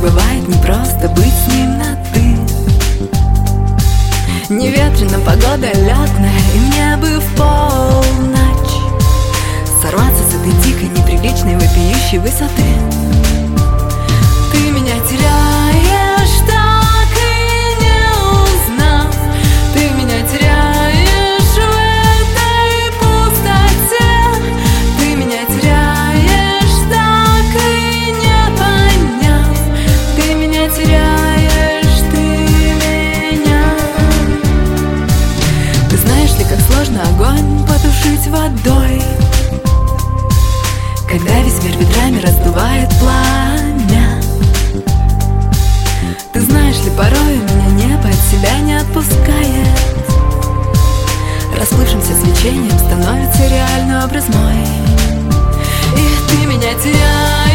Бывает не просто быть с ним на «ты» Не ветрена погода летная, и мне бы в полночь Сорваться с этой дикой, неприличной, вопиющей высоты водой. Когда весь мир ветрами раздувает пламя. Ты знаешь ли, порой меня небо от себя не отпускает. Расплывшимся свечением становится реальный образ мой. И ты меня теряешь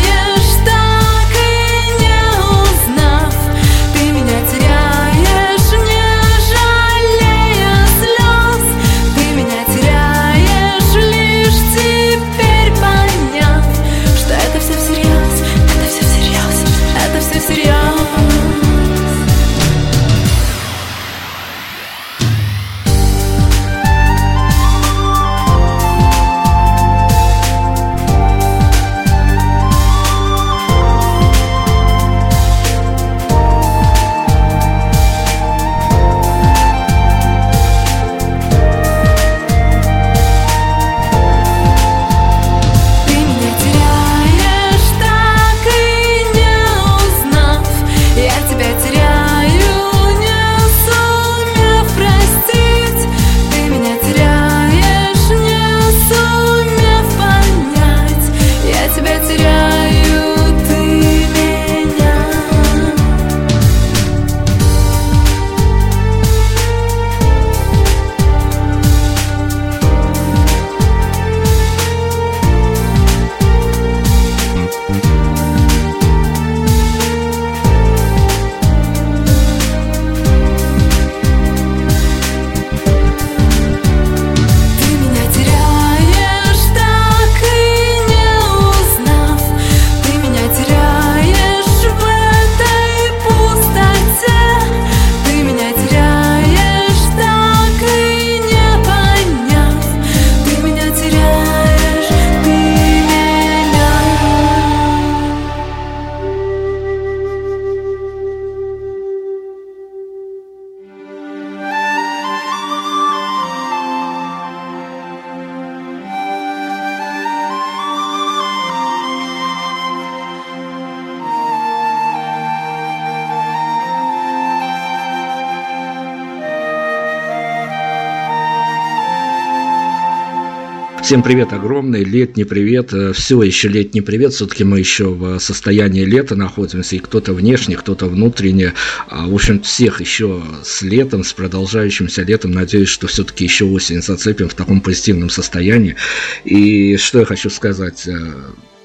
Всем привет огромный, летний привет, э, все еще летний привет, все-таки мы еще в состоянии лета находимся, и кто-то внешне, кто-то внутренне, А, в общем, всех еще с летом, с продолжающимся летом, надеюсь, что все-таки еще осень зацепим в таком позитивном состоянии. И что я хочу сказать, э,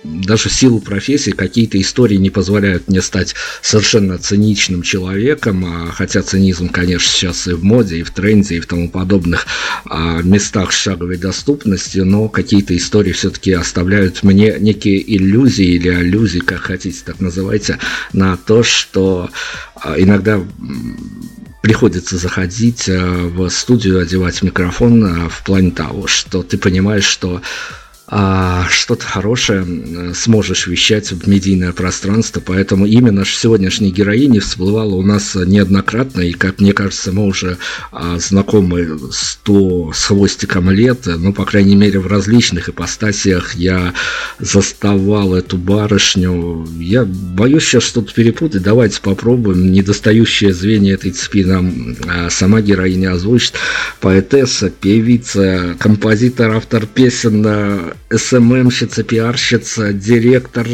даже в силу профессии какие-то истории не позволяют мне стать совершенно циничным человеком, а, хотя цинизм, конечно, сейчас и в моде, и в тренде, и в тому подобных а, местах шаговой доступности, но какие-то истории все-таки оставляют мне некие иллюзии или аллюзии, как хотите, так называйте, на то, что а, иногда приходится заходить в студию, одевать микрофон в плане того, что ты понимаешь, что а, что-то хорошее сможешь вещать в медийное пространство. Поэтому имя нашей сегодняшней героини всплывало у нас неоднократно. И, как мне кажется, мы уже а, знакомы сто с хвостиком лет. Ну, по крайней мере, в различных ипостасиях я заставал эту барышню. Я боюсь сейчас что-то перепутать. Давайте попробуем. Недостающее звенья этой цепи нам а, сама героиня озвучит. Поэтесса, певица, композитор, автор песен, СММщица, пиарщица, директор,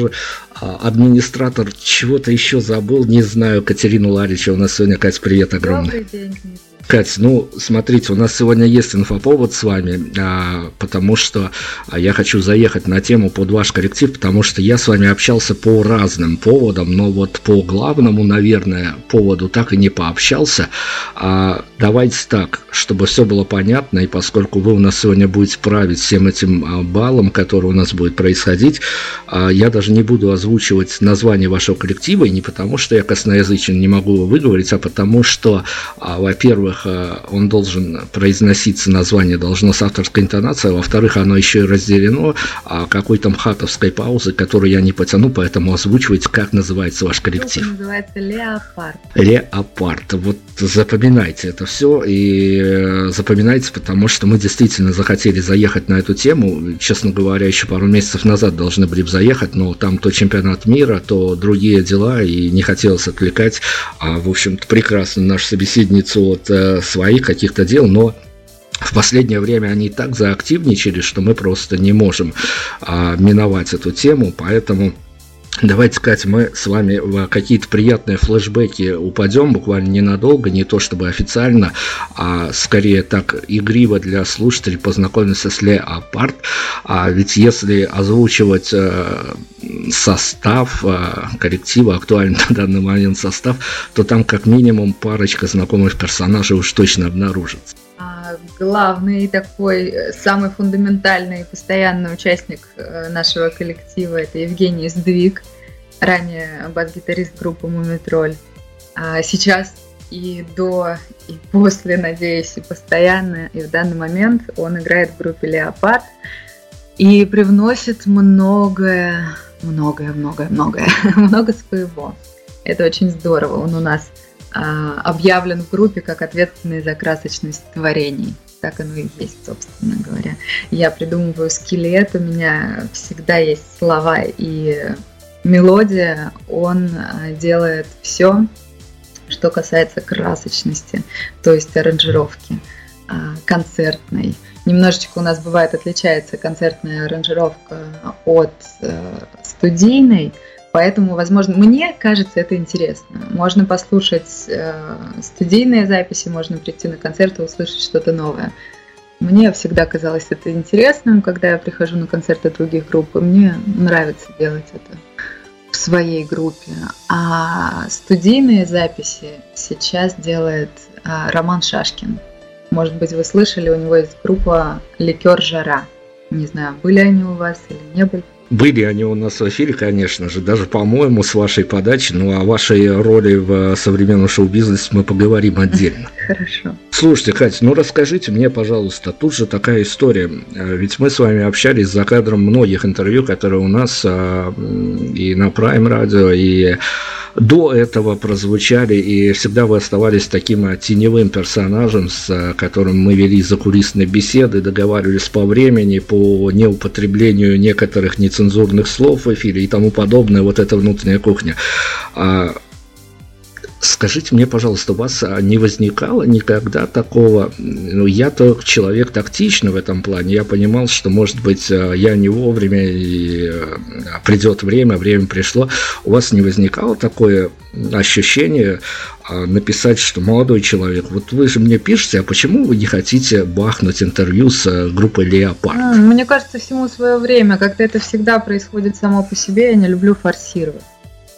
а, администратор, чего-то еще забыл, не знаю, Катерину Ларича у нас сегодня, Катя, привет огромный. Добрый день, Кать, ну, смотрите, у нас сегодня есть инфоповод с вами, а, потому что а, я хочу заехать на тему под ваш коллектив, потому что я с вами общался по разным поводам, но вот по главному, наверное, поводу так и не пообщался. А, давайте так, чтобы все было понятно, и поскольку вы у нас сегодня будете править всем этим а, балом, который у нас будет происходить, а, я даже не буду озвучивать название вашего коллектива, и не потому, что я косноязычен не могу его выговорить, а потому что, а, во-первых, во-первых, э, он должен произноситься, название должно с авторской интонацией, а во-вторых, оно еще и разделено а какой-то мхатовской паузы, которую я не потяну, поэтому озвучивайте, как называется ваш коллектив. Это называется «Леопард». «Леопард». Вот запоминайте это все и э, запоминайте, потому что мы действительно захотели заехать на эту тему. Честно говоря, еще пару месяцев назад должны были бы заехать, но там то чемпионат мира, то другие дела, и не хотелось отвлекать. А, в общем-то, прекрасно нашу собеседницу от своих каких-то дел, но в последнее время они так заактивничали, что мы просто не можем а, миновать эту тему, поэтому Давайте, Катя, мы с вами в какие-то приятные флешбеки упадем, буквально ненадолго, не то чтобы официально, а скорее так игриво для слушателей познакомиться с Леопард. А ведь если озвучивать э, состав э, коллектива, актуальный на данный момент состав, то там как минимум парочка знакомых персонажей уж точно обнаружится а, главный такой, э, самый фундаментальный и постоянный участник нашего коллектива это Евгений Сдвиг ранее бас-гитарист группы Мумитроль. А сейчас и до, и после, надеюсь, и постоянно, и в данный момент он играет в группе Леопард и привносит многое, многое, многое, многое, много своего. Это очень здорово. Он у нас а, объявлен в группе как ответственный за красочность творений. Так оно и есть, собственно говоря. Я придумываю скелет, у меня всегда есть слова и мелодия, он а, делает все, что касается красочности, то есть аранжировки а, концертной. Немножечко у нас бывает отличается концертная аранжировка от э, студийной, поэтому, возможно, мне кажется это интересно. Можно послушать э, студийные записи, можно прийти на концерт и услышать что-то новое. Мне всегда казалось это интересным, когда я прихожу на концерты других групп, и мне нравится делать это в своей группе. А студийные записи сейчас делает а, Роман Шашкин. Может быть, вы слышали, у него есть группа «Ликер Жара». Не знаю, были они у вас или не были. Были они у нас в эфире, конечно же, даже, по-моему, с вашей подачи. Ну, о вашей роли в современном шоу-бизнесе мы поговорим отдельно. Хорошо. Слушайте, Катя, ну расскажите мне, пожалуйста, тут же такая история. Ведь мы с вами общались за кадром многих интервью, которые у нас а, и на Prime Radio, и до этого прозвучали, и всегда вы оставались таким теневым персонажем, с которым мы вели закулисные беседы, договаривались по времени, по неупотреблению некоторых нецензурных слов в эфире и тому подобное, вот эта внутренняя кухня. Скажите мне, пожалуйста, у вас а, не возникало никогда такого, ну, я-то человек тактичный в этом плане, я понимал, что, может быть, а, я не вовремя, и а, придет время, время пришло. У вас не возникало такое ощущение написать, что молодой человек, вот вы же мне пишете, а почему вы не хотите бахнуть интервью с группой Леопард? Мне кажется, всему свое время, как-то это всегда происходит само по себе, я не люблю форсировать.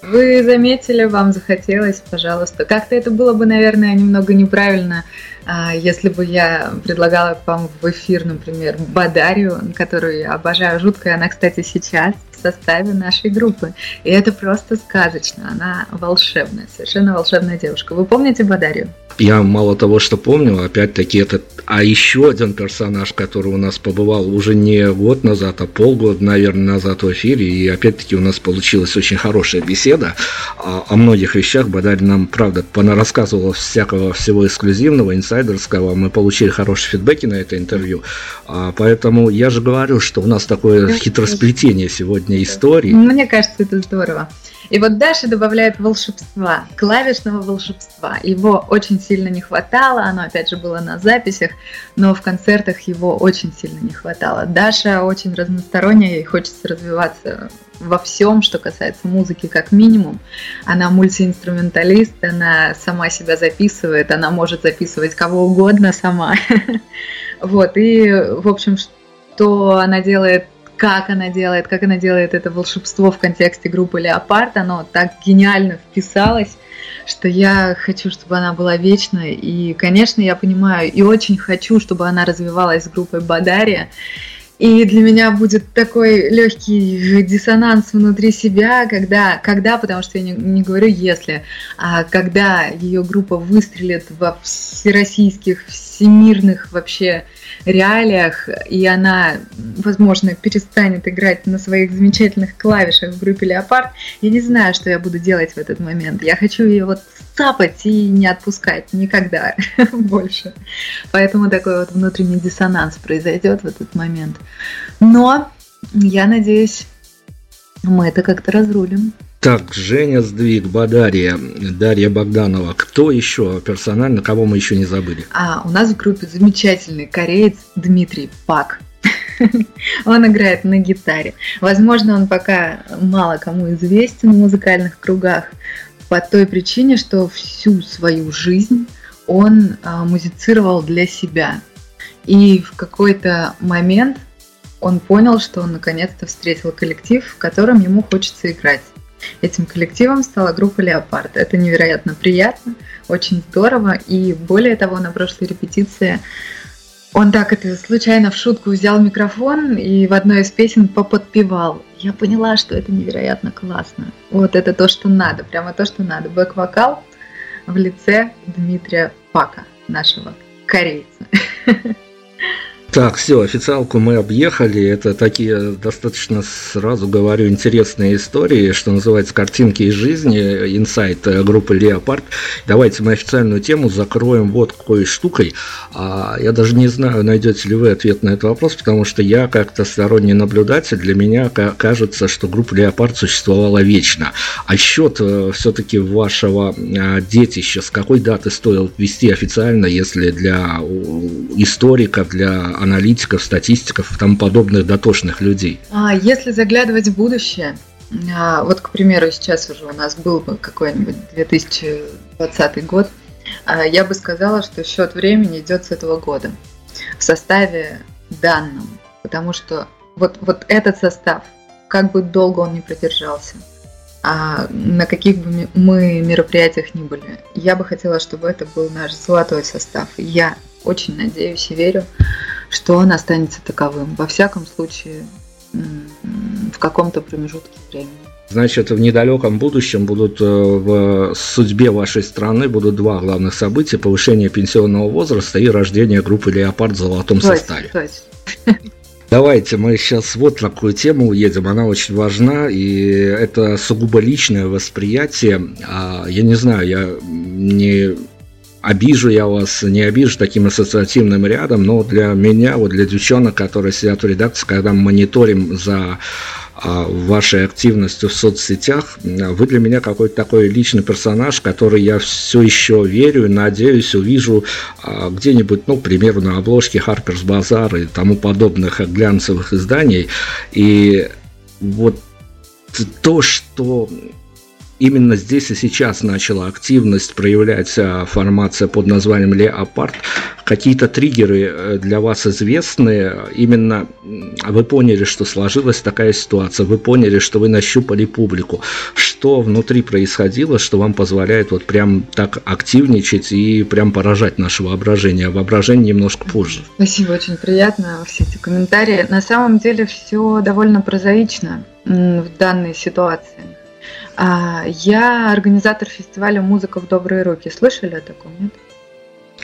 Вы заметили, вам захотелось, пожалуйста. Как-то это было бы, наверное, немного неправильно, а, если бы я предлагала вам в эфир, например, Бадарию, которую я обожаю жутко. Она, кстати, сейчас в составе нашей группы. И это просто сказочно. Она волшебная, совершенно волшебная девушка. Вы помните Бадарию? Я мало того, что помню, опять-таки это... А еще один персонаж, который у нас побывал уже не год назад, а полгода, наверное, назад в эфире, и опять-таки у нас получилась очень хорошая беседа о, о многих вещах. Бадарь нам, правда, рассказывала всякого всего эксклюзивного, инсайдерского. Мы получили хорошие фидбэки на это интервью. А, поэтому я же говорю, что у нас такое хитросплетение сегодня истории. Мне кажется, это здорово. И вот Даша добавляет волшебства, клавишного волшебства. Его очень сильно не хватало, оно опять же было на записях, но в концертах его очень сильно не хватало. Даша очень разносторонняя, ей хочется развиваться во всем, что касается музыки, как минимум. Она мультиинструменталист, она сама себя записывает, она может записывать кого угодно сама. Вот, и, в общем, что она делает как она делает, как она делает это волшебство в контексте группы Леопард, оно так гениально вписалось, что я хочу, чтобы она была вечной. И, конечно, я понимаю и очень хочу, чтобы она развивалась с группой Бадария. И для меня будет такой легкий диссонанс внутри себя, когда, когда потому что я не, не говорю если, а когда ее группа выстрелит во всероссийских, всемирных вообще реалиях, и она, возможно, перестанет играть на своих замечательных клавишах в группе Леопард, я не знаю, что я буду делать в этот момент. Я хочу ее вот цапать и не отпускать никогда больше. Поэтому такой вот внутренний диссонанс произойдет в этот момент. Но я надеюсь, мы это как-то разрулим. Так, Женя Сдвиг, Бадария, Дарья Богданова. Кто еще персонально, кого мы еще не забыли? А, у нас в группе замечательный кореец Дмитрий Пак. Он играет на гитаре. Возможно, он пока мало кому известен в музыкальных кругах по той причине, что всю свою жизнь он а, музицировал для себя. И в какой-то момент он понял, что он наконец-то встретил коллектив, в котором ему хочется играть. Этим коллективом стала группа «Леопард». Это невероятно приятно, очень здорово. И более того, на прошлой репетиции он так это случайно в шутку взял микрофон и в одной из песен поподпевал. Я поняла, что это невероятно классно. Вот это то, что надо, прямо то, что надо. Бэк-вокал в лице Дмитрия Пака, нашего корейца. Так, все, официалку мы объехали. Это такие достаточно, сразу говорю, интересные истории, что называется «Картинки из жизни», инсайт группы «Леопард». Давайте мы официальную тему закроем вот какой штукой. А, я даже не знаю, найдете ли вы ответ на этот вопрос, потому что я как-то сторонний наблюдатель, для меня кажется, что группа «Леопард» существовала вечно. А счет э, все-таки вашего а, детища, с какой даты стоило ввести официально, если для историков, для аналитиков, статистиков и тому подобных дотошных людей. А если заглядывать в будущее, а, вот, к примеру, сейчас уже у нас был бы какой-нибудь 2020 год, а, я бы сказала, что счет времени идет с этого года в составе данном, потому что вот, вот этот состав, как бы долго он не продержался, а на каких бы мы мероприятиях ни были, я бы хотела, чтобы это был наш золотой состав. Я очень надеюсь и верю, что он останется таковым. Во всяком случае, в каком-то промежутке времени. Значит, в недалеком будущем будут э, в судьбе вашей страны будут два главных события: повышение пенсионного возраста и рождение группы Леопард в золотом точно, составе. Точно. Давайте мы сейчас вот такую тему уедем, она очень важна, и это сугубо личное восприятие. А, я не знаю, я не обижу я вас, не обижу таким ассоциативным рядом, но для меня, вот для девчонок, которые сидят в редакции, когда мы мониторим за а, вашей активностью в соцсетях, вы для меня какой-то такой личный персонаж, который я все еще верю надеюсь увижу а, где-нибудь, ну, к примеру, на обложке Harper's Bazaar и тому подобных глянцевых изданий. И вот то, что именно здесь и сейчас начала активность проявлять формация под названием «Леопард». Какие-то триггеры э, для вас известны? Именно вы поняли, что сложилась такая ситуация, вы поняли, что вы нащупали публику. Что внутри происходило, что вам позволяет вот прям так активничать и прям поражать наше воображение? Воображение немножко позже. Спасибо, очень приятно все эти комментарии. На самом деле все довольно прозаично в данной ситуации. А, я организатор фестиваля «Музыка в добрые руки». Слышали о таком, нет?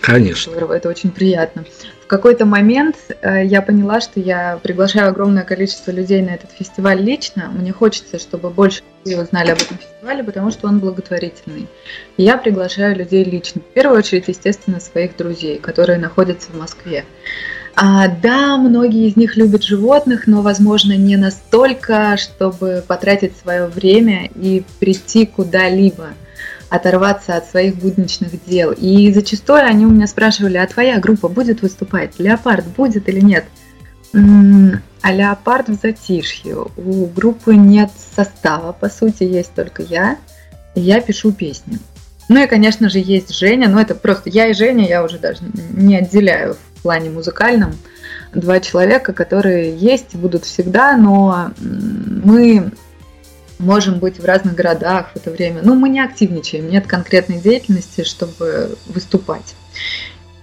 Конечно. Это очень приятно. В какой-то момент э, я поняла, что я приглашаю огромное количество людей на этот фестиваль лично. Мне хочется, чтобы больше людей узнали об этом фестивале, потому что он благотворительный. И я приглашаю людей лично. В первую очередь, естественно, своих друзей, которые находятся в Москве. А, да, многие из них любят животных, но, возможно, не настолько, чтобы потратить свое время и прийти куда-либо оторваться от своих будничных дел. И зачастую они у меня спрашивали, а твоя группа будет выступать? Леопард будет или нет? А Леопард в затишье. У группы нет состава, по сути, есть только я. И я пишу песни. Ну и, конечно же, есть Женя, но это просто я и Женя, я уже даже не отделяю плане музыкальном. Два человека, которые есть, будут всегда, но мы можем быть в разных городах в это время. Но мы не активничаем, нет конкретной деятельности, чтобы выступать.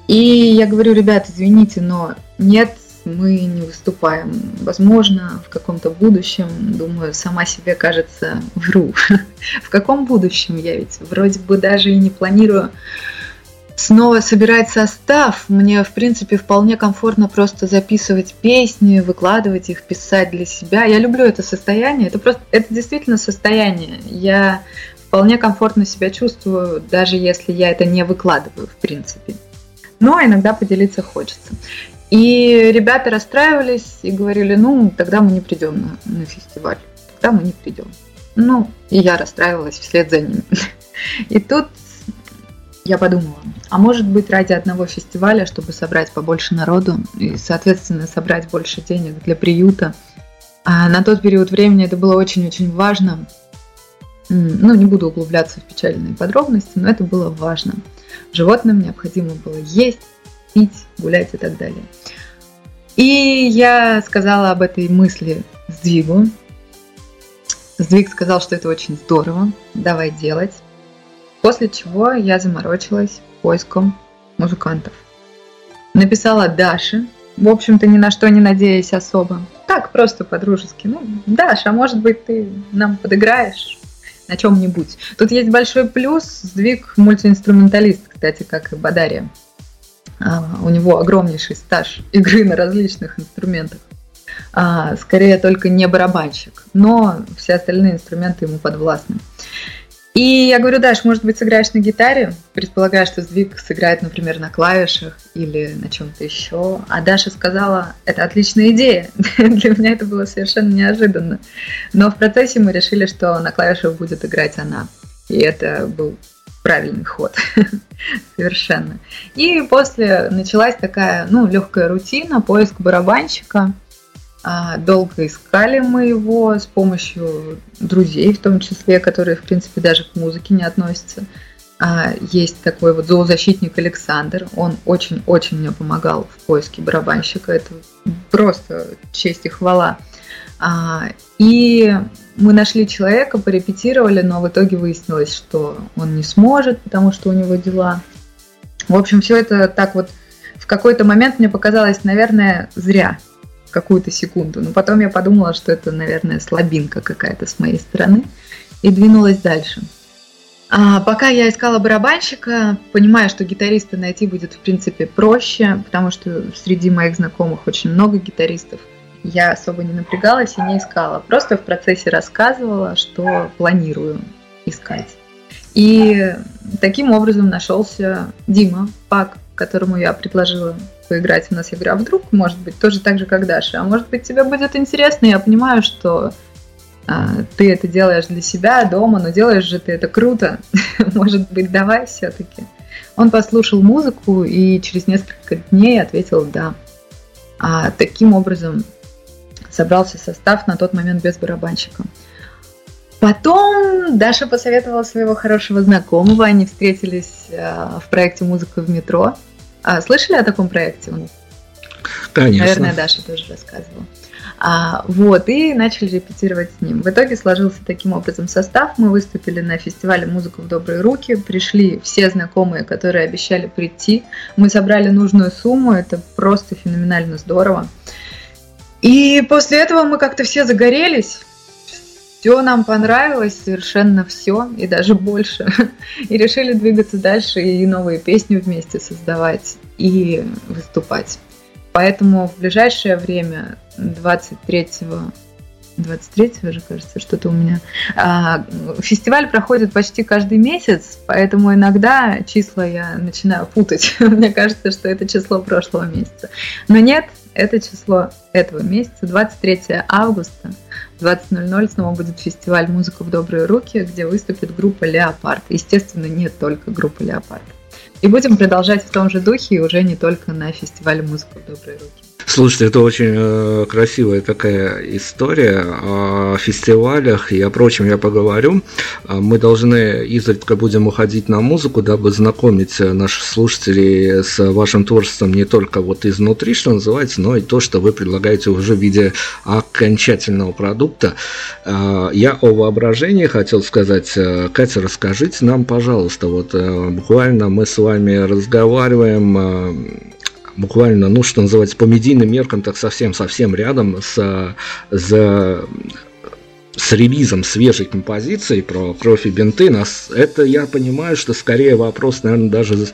И я говорю, ребят, извините, но нет, мы не выступаем. Возможно, в каком-то будущем, думаю, сама себе кажется, вру. В каком будущем я ведь вроде бы даже и не планирую снова собирать состав. Мне, в принципе, вполне комфортно просто записывать песни, выкладывать их, писать для себя. Я люблю это состояние. Это просто, это действительно состояние. Я вполне комфортно себя чувствую, даже если я это не выкладываю, в принципе. Но иногда поделиться хочется. И ребята расстраивались и говорили, ну, тогда мы не придем на, на фестиваль. Тогда мы не придем. Ну, и я расстраивалась вслед за ними. И тут я подумала, а может быть ради одного фестиваля, чтобы собрать побольше народу и, соответственно, собрать больше денег для приюта. А на тот период времени это было очень-очень важно. Ну, не буду углубляться в печальные подробности, но это было важно. Животным необходимо было есть, пить, гулять и так далее. И я сказала об этой мысли Сдвигу. Сдвиг сказал, что это очень здорово, давай делать. После чего я заморочилась поиском музыкантов. Написала Даше, в общем-то, ни на что не надеясь особо. Так, просто по-дружески. Ну, Даша, а может быть, ты нам подыграешь на чем-нибудь. Тут есть большой плюс. Сдвиг мультиинструменталист, кстати, как и Бадария. А, у него огромнейший стаж игры на различных инструментах. А, скорее только не барабанщик, но все остальные инструменты ему подвластны. И я говорю, Даш, может быть, сыграешь на гитаре? Предполагаю, что сдвиг сыграет, например, на клавишах или на чем-то еще. А Даша сказала, это отличная идея. Для меня это было совершенно неожиданно. Но в процессе мы решили, что на клавишах будет играть она. И это был правильный ход. Совершенно. И после началась такая, ну, легкая рутина, поиск барабанщика. А, долго искали мы его с помощью друзей, в том числе, которые, в принципе, даже к музыке не относятся. А, есть такой вот зоозащитник Александр, он очень-очень мне помогал в поиске барабанщика, это просто честь и хвала. А, и мы нашли человека, порепетировали, но в итоге выяснилось, что он не сможет, потому что у него дела. В общем, все это так вот в какой-то момент мне показалось, наверное, зря какую-то секунду. Но потом я подумала, что это, наверное, слабинка какая-то с моей стороны, и двинулась дальше. А пока я искала барабанщика, понимая, что гитариста найти будет, в принципе, проще, потому что среди моих знакомых очень много гитаристов, я особо не напрягалась и не искала. Просто в процессе рассказывала, что планирую искать. И таким образом нашелся Дима Пак, которому я предложила поиграть у нас игра. Вдруг, может быть, тоже так же, как Даша. А может быть, тебе будет интересно. Я понимаю, что а, ты это делаешь для себя дома, но делаешь же ты это круто. может быть, давай все-таки. Он послушал музыку и через несколько дней ответил «да». А таким образом собрался состав на тот момент без барабанщика. Потом Даша посоветовала своего хорошего знакомого, они встретились а, в проекте «Музыка в метро». А, слышали о таком проекте? Конечно. Наверное, Даша тоже рассказывала. А, вот, и начали репетировать с ним. В итоге сложился таким образом состав. Мы выступили на фестивале «Музыка в добрые руки». Пришли все знакомые, которые обещали прийти. Мы собрали нужную сумму. Это просто феноменально здорово. И после этого мы как-то все загорелись. Все нам понравилось, совершенно все, и даже больше. И решили двигаться дальше и новые песни вместе создавать и выступать. Поэтому в ближайшее время, 23 23 же, кажется, что-то у меня. А, фестиваль проходит почти каждый месяц, поэтому иногда числа я начинаю путать. Мне кажется, что это число прошлого месяца. Но нет, это число этого месяца, 23 августа, 20.00 снова будет фестиваль «Музыка в добрые руки», где выступит группа «Леопард». Естественно, не только группа «Леопард». И будем продолжать в том же духе, и уже не только на фестивале «Музыка в добрые руки». Слушайте, это очень э, красивая такая история о фестивалях и о прочем я поговорю. А мы должны изредка будем уходить на музыку, дабы знакомить наших слушателей с вашим творчеством не только вот изнутри, что называется, но и то, что вы предлагаете уже в виде окончательного продукта. А, я о воображении хотел сказать. Катя, расскажите нам, пожалуйста, вот э, буквально мы с вами разговариваем э, буквально, ну, что называется, по медийным меркам, так совсем-совсем рядом с, с с релизом свежей композиции про кровь и бинты, нас, это я понимаю, что скорее вопрос, наверное, даже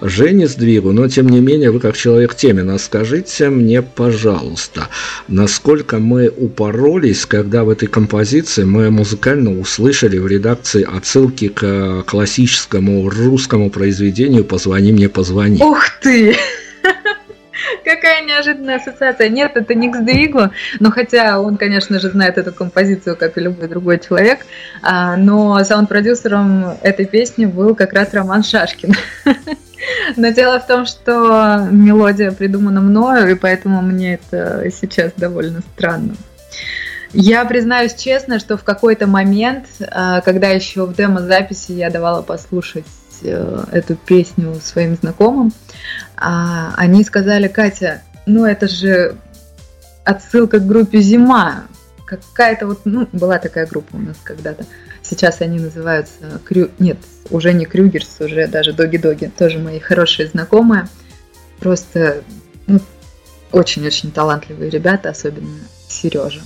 Жене сдвигу, но тем не менее, вы как человек теме, нас скажите мне, пожалуйста, насколько мы упоролись, когда в этой композиции мы музыкально услышали в редакции отсылки к классическому русскому произведению «Позвони мне, позвони». Ух ты! Какая неожиданная ассоциация. Нет, это не к сдвигу, но хотя он, конечно же, знает эту композицию, как и любой другой человек, а, но саунд-продюсером этой песни был как раз Роман Шашкин. Но дело в том, что мелодия придумана мною, и поэтому мне это сейчас довольно странно. Я признаюсь честно, что в какой-то момент, а, когда еще в демо-записи я давала послушать эту песню своим знакомым, а, они сказали, Катя, ну это же отсылка к группе «Зима». Какая-то вот, ну, была такая группа у нас когда-то. Сейчас они называются, Крю... нет, уже не Крюгерс, уже даже Доги-Доги, тоже мои хорошие знакомые. Просто ну, очень-очень талантливые ребята, особенно Сережа.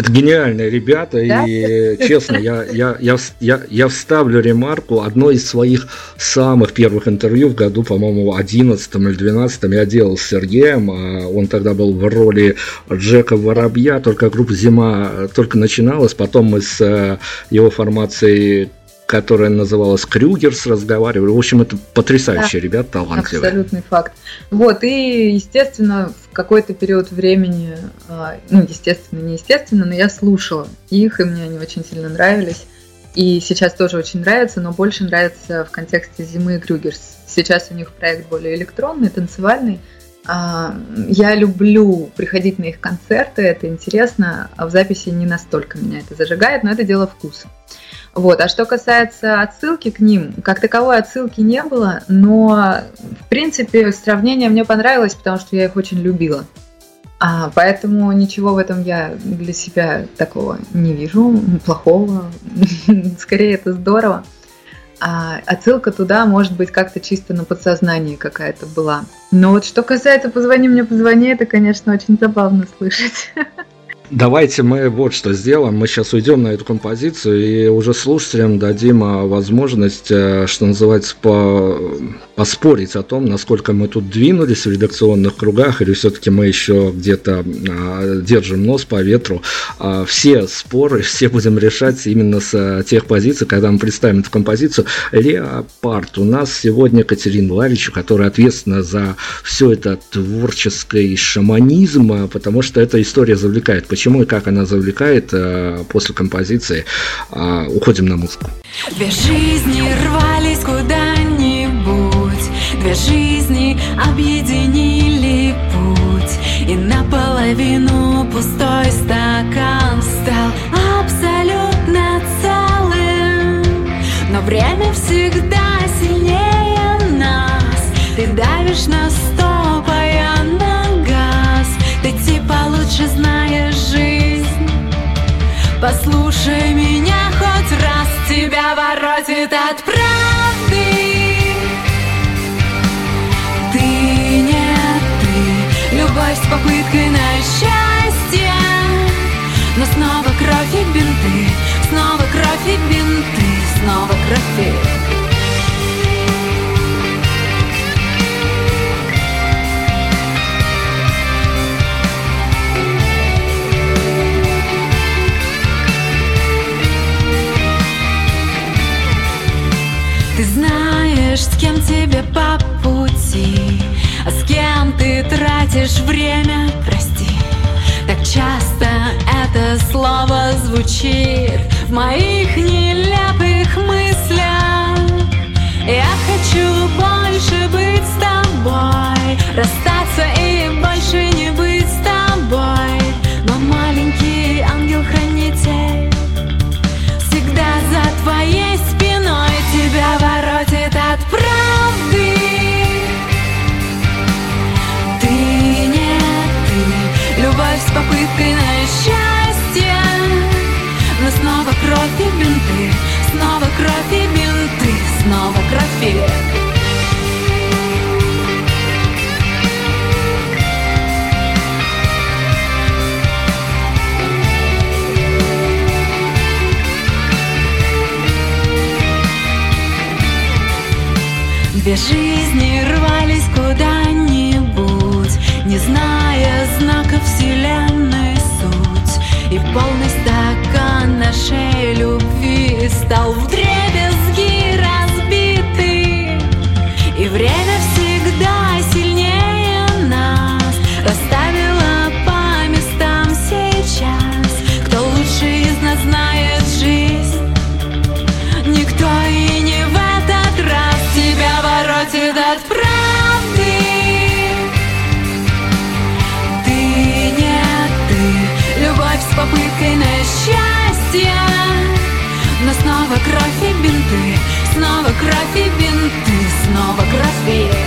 Это гениальные ребята, да? и честно, я, я, я, я, я вставлю ремарку. Одно из своих самых первых интервью в году, по-моему, 11 или 12 я делал с Сергеем. А он тогда был в роли Джека Воробья, только группа «Зима» только начиналась. Потом мы с э, его формацией которая называлась Крюгерс, разговаривали. В общем, это потрясающие да, ребята, талантливые. Абсолютный факт. Вот, и, естественно, в какой-то период времени, а, ну, естественно, не естественно, но я слушала их, и мне они очень сильно нравились. И сейчас тоже очень нравятся, но больше нравится в контексте зимы Крюгерс. Сейчас у них проект более электронный, танцевальный. А, я люблю приходить на их концерты, это интересно, а в записи не настолько меня это зажигает, но это дело вкуса. Вот. А что касается отсылки к ним, как таковой отсылки не было, но в принципе сравнение мне понравилось, потому что я их очень любила. А, поэтому ничего в этом я для себя такого не вижу, плохого. Скорее, это здорово. А отсылка туда может быть как-то чисто на подсознании какая-то была. Но вот что касается «позвони мне, позвони», это, конечно, очень забавно слышать. Давайте мы вот что сделаем. Мы сейчас уйдем на эту композицию и уже слушателям дадим а, возможность, э, что называется, по поспорить о том, насколько мы тут двинулись в редакционных кругах, или все-таки мы еще где-то а, держим нос по ветру. А, все споры, все будем решать именно с а, тех позиций, когда мы представим эту композицию. Леопард. У нас сегодня Катерина Ларичу, которая ответственна за все это творческий шаманизм, потому что эта история завлекает. Почему и как она завлекает после композиции? Уходим на музыку. Две жизни рвались куда-нибудь Две жизни объединили путь И наполовину пустой стакан стал абсолютно целым. Но время всегда сильнее нас. Ты давишь на стоп, а я на газ. Ты типа лучше знаешь жизнь. Послушай меня хоть раз Тебя воротит от правды попыткой на счастье. Но снова кровь и бинты, снова кровь и бинты, снова кровь и... Ты знаешь, с кем тебе по пути? А с кем ты тратишь время, прости. Так часто это слово звучит В моих нелепых бинты, снова кровь и бинты, снова кровь и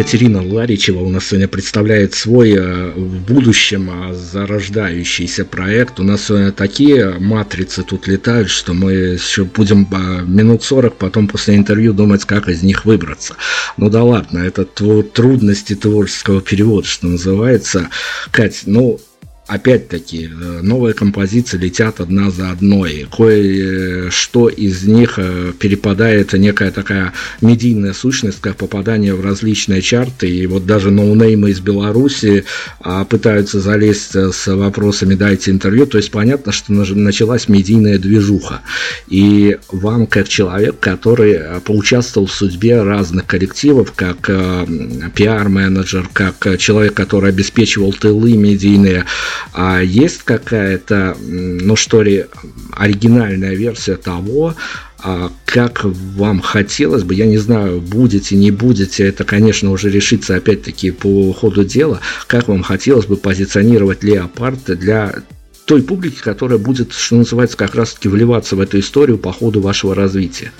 Екатерина Ларичева у нас сегодня представляет свой э, в будущем э, зарождающийся проект. У нас сегодня такие матрицы тут летают, что мы еще будем э, минут 40 потом после интервью думать, как из них выбраться. Ну да ладно, это трудности творческого перевода, что называется. Кать, ну опять-таки, э, новые композиции летят одна за одной. Кое-что из них э, перепадает некая такая медийная сущность, как попадание в различные чарты. И вот даже ноунеймы из Беларуси а, пытаются залезть э, с вопросами «дайте интервью». То есть понятно, что началась медийная движуха. И вам, как человек, который поучаствовал в судьбе разных коллективов, как пиар-менеджер, как человек, который обеспечивал тылы медийные, а есть какая-то, ну что ли, оригинальная версия того, а как вам хотелось бы, я не знаю, будете, не будете, это, конечно, уже решится опять-таки по ходу дела, как вам хотелось бы позиционировать Леопард для той публики, которая будет, что называется, как раз-таки вливаться в эту историю по ходу вашего развития?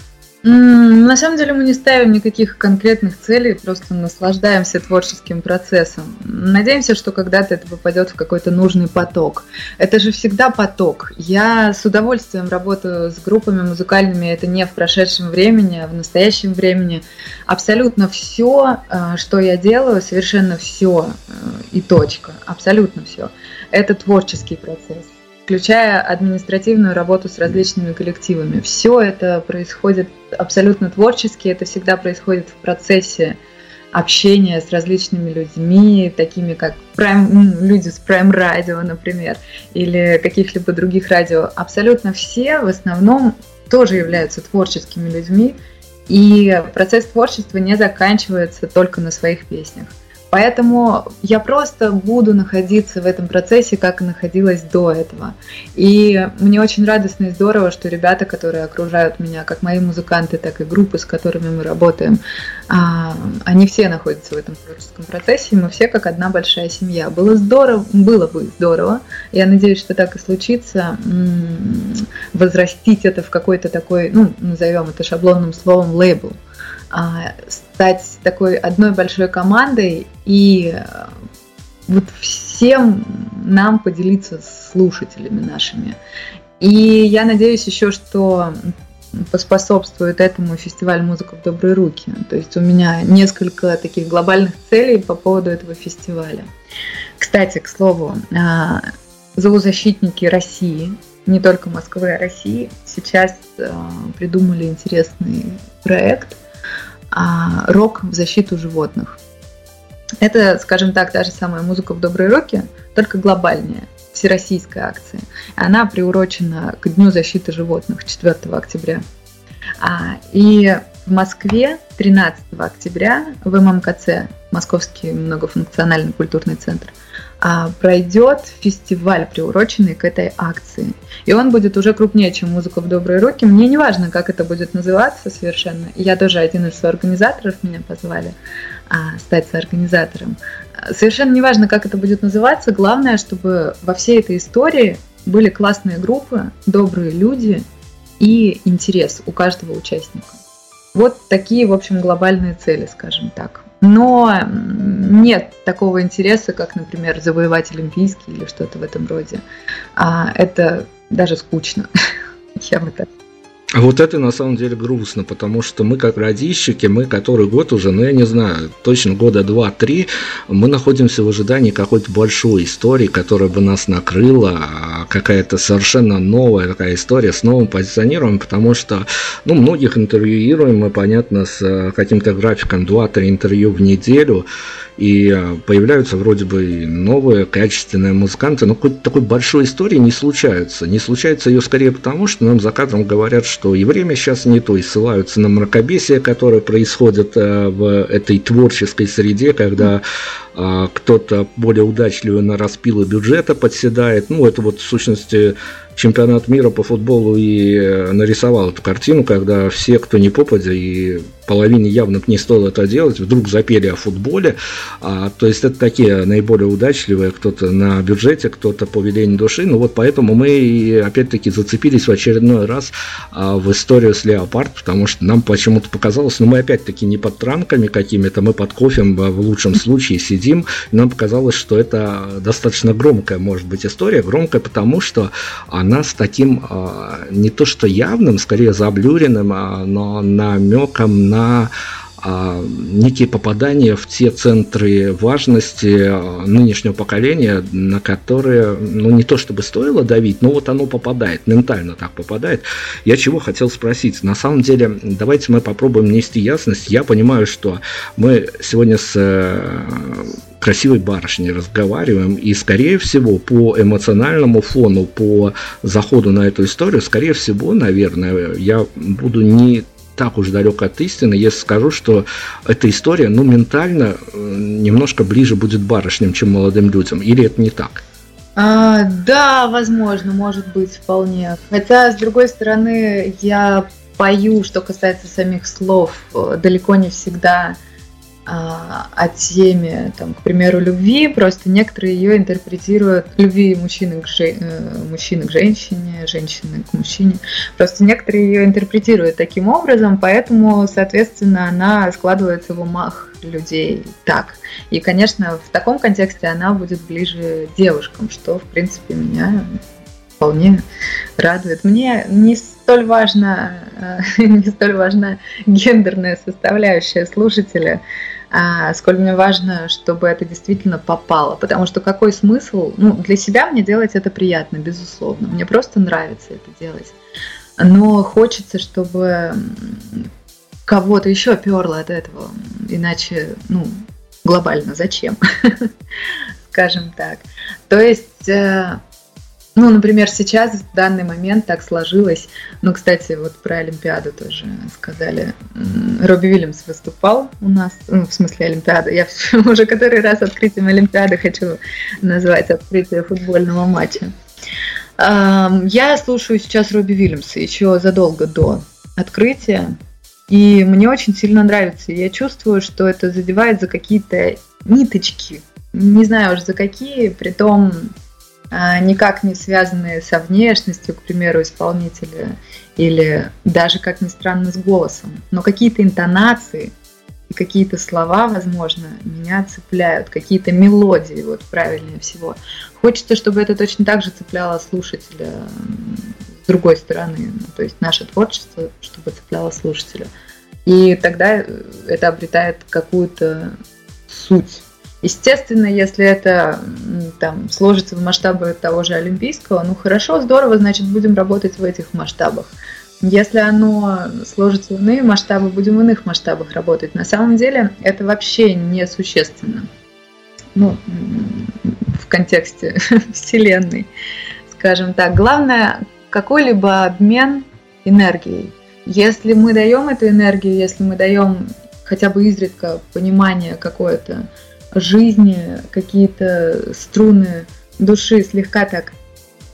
На самом деле мы не ставим никаких конкретных целей, просто наслаждаемся творческим процессом. Надеемся, что когда-то это попадет в какой-то нужный поток. Это же всегда поток. Я с удовольствием работаю с группами музыкальными, это не в прошедшем времени, а в настоящем времени. Абсолютно все, э, что я делаю, совершенно все э, и точка, абсолютно все. Это творческий процесс включая административную работу с различными коллективами. Все это происходит абсолютно творчески, это всегда происходит в процессе общения с различными людьми, такими как Prime, люди с Prime Radio, например, или каких-либо других радио. Абсолютно все в основном тоже являются творческими людьми, и процесс творчества не заканчивается только на своих песнях. Поэтому я просто буду находиться в этом процессе, как и находилась до этого. И мне очень радостно и здорово, что ребята, которые окружают меня, как мои музыканты, так и группы, с которыми мы работаем, а, они все находятся в этом творческом процессе, и мы все как одна большая семья. Было здорово, было бы здорово, я надеюсь, что так и случится, возрастить это в какой-то такой, ну, назовем это шаблонным словом, лейбл стать такой одной большой командой и э, вот всем нам поделиться с слушателями нашими. И я надеюсь еще, что поспособствует этому фестиваль «Музыка в добрые руки». То есть у меня несколько таких глобальных целей по поводу этого фестиваля. Кстати, к слову, а, зоозащитники России, не только Москвы, а России, сейчас а, придумали интересный проект а, «Рок в защиту животных». Это, скажем так, та же самая музыка в добрые руки, только глобальнее – всероссийская акция. Она приурочена к Дню защиты животных 4 октября. А, и в Москве 13 октября в ММКЦ, Московский многофункциональный культурный центр, а, пройдет фестиваль, приуроченный к этой акции. И он будет уже крупнее, чем «Музыка в добрые руки». Мне не важно, как это будет называться совершенно. Я тоже один из организаторов, меня позвали а, стать соорганизатором. Совершенно не важно, как это будет называться. Главное, чтобы во всей этой истории были классные группы, добрые люди и интерес у каждого участника. Вот такие, в общем, глобальные цели, скажем так. Но нет такого интереса, как, например, завоевать Олимпийский или что-то в этом роде. А это даже скучно. Я бы так вот это на самом деле грустно, потому что мы как радищики, мы который год уже, ну я не знаю, точно года два-три, мы находимся в ожидании какой-то большой истории, которая бы нас накрыла, а какая-то совершенно новая такая история с новым позиционированием, потому что, ну, многих интервьюируем мы, понятно, с э, каким-то графиком 2-3 интервью в неделю, и э, появляются вроде бы новые качественные музыканты, но какой-то такой большой истории не случается. Не случается ее скорее потому, что нам за кадром говорят, что и время сейчас не то, и ссылаются на мракобесие, которое происходит э, в этой творческой среде, когда э, кто-то более удачливый на распилы бюджета подседает. Ну, это вот в сущности чемпионат мира по футболу и нарисовал эту картину, когда все, кто не попадя, и половине явно не стоило это делать, вдруг запели о футболе. А, то есть это такие наиболее удачливые, кто-то на бюджете, кто-то по велению души. Ну вот поэтому мы опять-таки зацепились в очередной раз а, в историю с Леопард, потому что нам почему-то показалось, ну мы опять-таки не под транками какими-то, мы под кофем в лучшем случае сидим, и нам показалось, что это достаточно громкая может быть история, громкая потому, что она с таким а, не то что явным, скорее заблюренным, а, но намеком на некие попадания в те центры важности а, нынешнего поколения, на которые, ну, не то чтобы стоило давить, но вот оно попадает, ментально так попадает. Я чего хотел спросить? На самом деле, давайте мы попробуем нести ясность. Я понимаю, что мы сегодня с э, красивой барышней разговариваем, и, скорее всего, по эмоциональному фону, по заходу на эту историю, скорее всего, наверное, я буду не так уж далек от истины, если скажу, что эта история, ну, ментально э, немножко ближе будет барышням, чем молодым людям. Или это не так? А, да, возможно, может быть, вполне. Хотя, с другой стороны, я пою, что касается самих слов, э, далеко не всегда о теме, там, к примеру, любви, просто некоторые ее интерпретируют любви мужчины к, же, э, мужчины к женщине, женщины к мужчине. Просто некоторые ее интерпретируют таким образом, поэтому, соответственно, она складывается в умах людей так. И, конечно, в таком контексте она будет ближе девушкам, что, в принципе, меня вполне радует. Мне не столь важна, э, не столь важна гендерная составляющая слушателя, а, сколь мне важно, чтобы это действительно попало. Потому что какой смысл? Ну, для себя мне делать это приятно, безусловно. Мне просто нравится это делать. Но хочется, чтобы кого-то еще перло от этого. Иначе, ну, глобально зачем? Скажем так. То есть э, ну, например, сейчас в данный момент так сложилось. Ну, кстати, вот про Олимпиаду тоже сказали. Робби Уильямс выступал у нас, ну, в смысле Олимпиада. Я уже который раз открытием Олимпиады хочу назвать открытие футбольного матча. Я слушаю сейчас Робби Уильямса еще задолго до открытия. И мне очень сильно нравится. Я чувствую, что это задевает за какие-то ниточки. Не знаю уж за какие, при том никак не связанные со внешностью, к примеру, исполнителя, или даже, как ни странно, с голосом. Но какие-то интонации и какие-то слова, возможно, меня цепляют, какие-то мелодии, вот правильнее всего. Хочется, чтобы это точно так же цепляло слушателя с другой стороны, ну, то есть наше творчество, чтобы цепляло слушателя. И тогда это обретает какую-то суть. Естественно, если это там, сложится в масштабы того же Олимпийского, ну хорошо, здорово, значит, будем работать в этих масштабах. Если оно сложится в иные масштабы, будем в иных масштабах работать. На самом деле это вообще не существенно. Ну, в контексте Вселенной, скажем так. Главное, какой-либо обмен энергией. Если мы даем эту энергию, если мы даем хотя бы изредка понимание какое-то жизни, какие-то струны души слегка так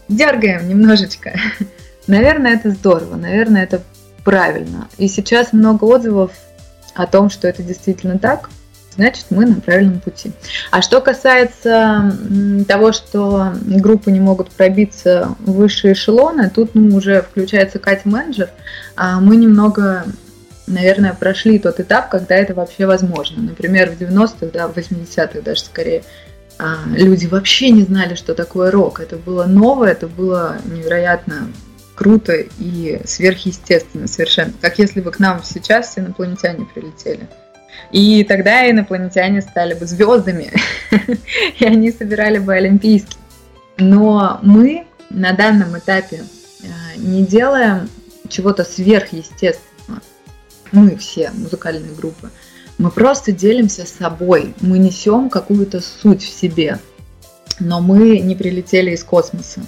дергаем немножечко, наверное, это здорово, наверное, это правильно. И сейчас много отзывов о том, что это действительно так, значит, мы на правильном пути. А что касается того, что группы не могут пробиться в высшие эшелоны, тут ну, уже включается Катя менеджер, а мы немного наверное, прошли тот этап, когда это вообще возможно. Например, в 90-х, да, в 80-х даже скорее, а, люди вообще не знали, что такое рок. Это было новое, это было невероятно круто и сверхъестественно совершенно. Как если бы к нам сейчас инопланетяне прилетели. И тогда инопланетяне стали бы звездами, и они собирали бы Олимпийский. Но мы на данном этапе а, не делаем чего-то сверхъестественного. Мы все, музыкальные группы. Мы просто делимся собой. Мы несем какую-то суть в себе. Но мы не прилетели из космоса.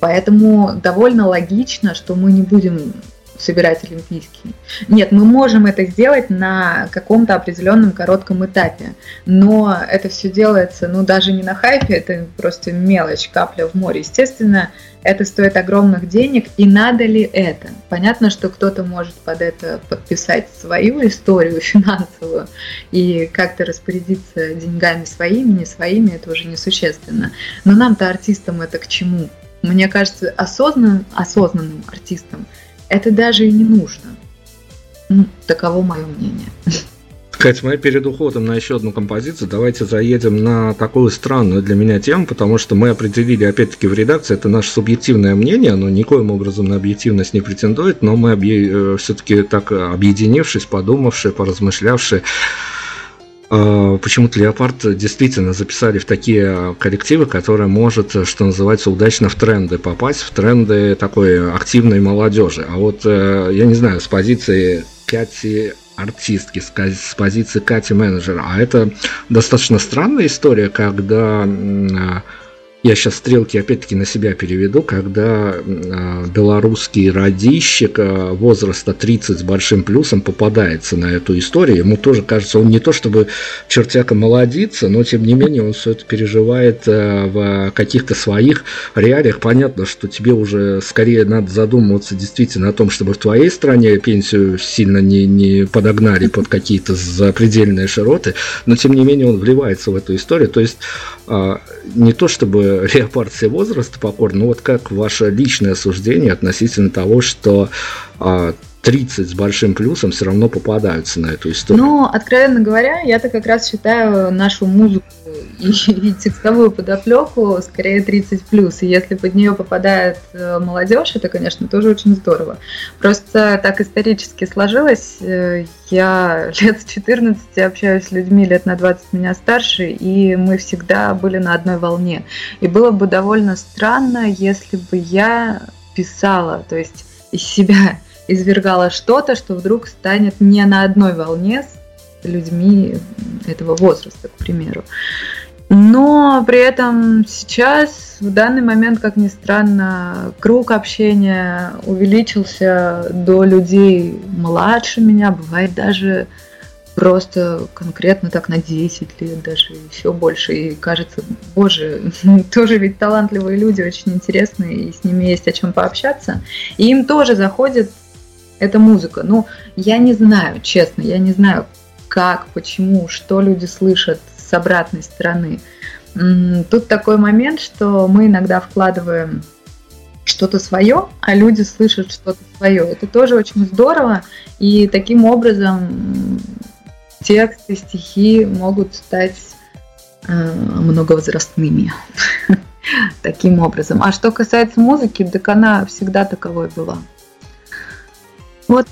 Поэтому довольно логично, что мы не будем собирать олимпийские. Нет, мы можем это сделать на каком-то определенном коротком этапе, но это все делается, ну, даже не на хайпе, это просто мелочь, капля в море. Естественно, это стоит огромных денег, и надо ли это? Понятно, что кто-то может под это подписать свою историю финансовую и как-то распорядиться деньгами своими, не своими, это уже несущественно. Но нам-то артистам это к чему? Мне кажется, осознанным, осознанным артистам – это даже и не нужно. Ну, таково мое мнение. Катя, мы перед уходом на еще одну композицию давайте заедем на такую странную для меня тему, потому что мы определили, опять-таки, в редакции, это наше субъективное мнение, оно никоим образом на объективность не претендует, но мы э, все-таки так объединившись, подумавшие, поразмышлявшие, почему-то Леопард действительно записали в такие коллективы, которые может, что называется, удачно в тренды попасть, в тренды такой активной молодежи. А вот, э, я не знаю, с позиции Кати артистки, с позиции Кати менеджера, а это достаточно странная история, когда я сейчас стрелки опять-таки на себя переведу, когда э, белорусский радищик э, возраста 30 с большим плюсом попадается на эту историю, ему тоже кажется, он не то чтобы чертяка молодится, но тем не менее он все это переживает э, в каких-то своих реалиях. Понятно, что тебе уже скорее надо задумываться действительно о том, чтобы в твоей стране пенсию сильно не, не подогнали под какие-то запредельные широты, но тем не менее он вливается в эту историю. То есть э, не то чтобы леопард все возраста покорен, но вот как ваше личное суждение относительно того, что 30 а, с большим плюсом все равно попадаются на эту историю? Ну, откровенно говоря, я-то как раз считаю нашу музыку и, и текстовую подоплеку скорее 30 плюс. И если под нее попадает э, молодежь, это, конечно, тоже очень здорово. Просто так исторически сложилось. Э, я лет с 14 общаюсь с людьми лет на 20 меня старше, и мы всегда были на одной волне. И было бы довольно странно, если бы я писала, то есть из себя извергала что-то, что вдруг станет не на одной волне с людьми этого возраста, к примеру. Но при этом сейчас, в данный момент, как ни странно, круг общения увеличился до людей младше меня, бывает даже просто конкретно так на 10 лет, даже еще больше. И кажется, боже, тоже ведь талантливые люди, очень интересные, и с ними есть о чем пообщаться. И им тоже заходит эта музыка. Ну, я не знаю, честно, я не знаю, как, почему, что люди слышат с обратной стороны. Тут такой момент, что мы иногда вкладываем что-то свое, а люди слышат что-то свое. Это тоже очень здорово, и таким образом тексты, стихи могут стать э, многовозрастными. таким образом. А что касается музыки, так она всегда таковой была. Вот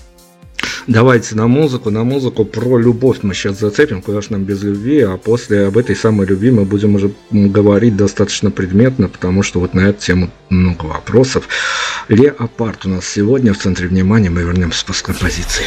Давайте на музыку, на музыку про любовь мы сейчас зацепим, куда же нам без любви, а после об этой самой любви мы будем уже говорить достаточно предметно, потому что вот на эту тему много вопросов. Леопард у нас сегодня в центре внимания, мы вернемся после композиции.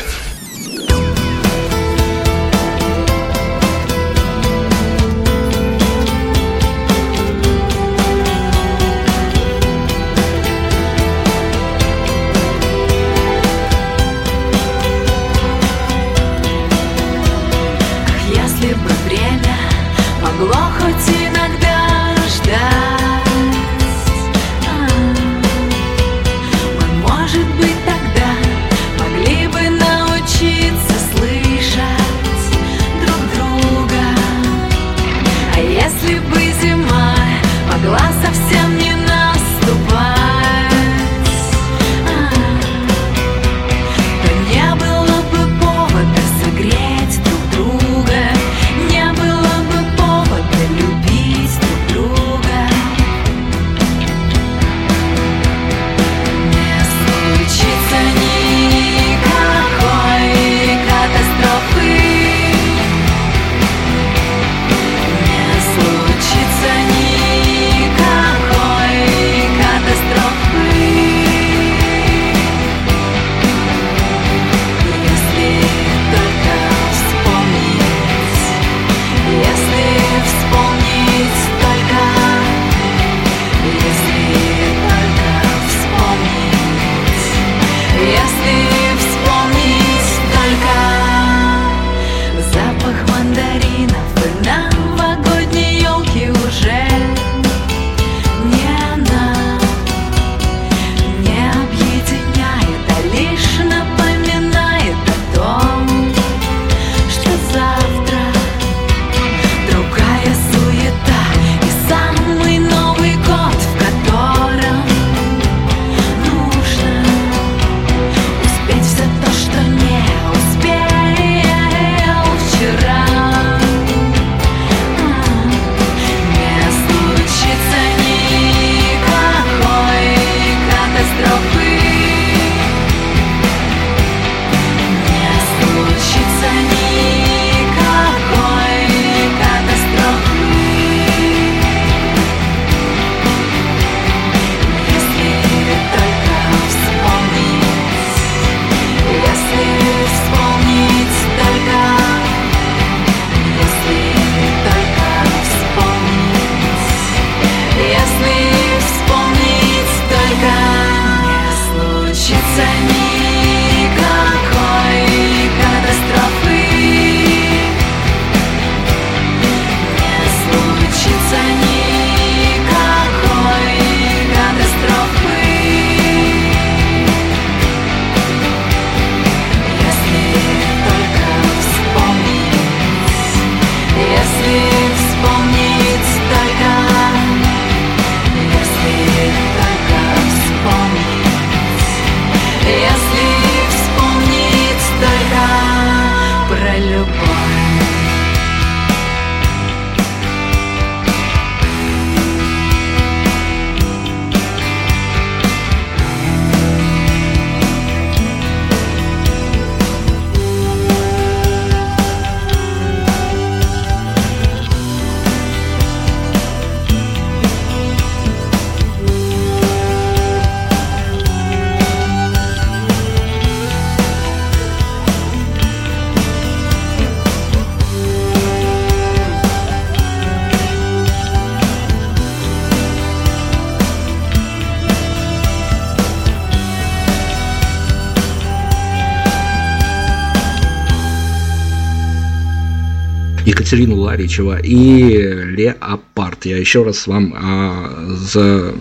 Ларичева и Леопард. Я еще раз вам а, за,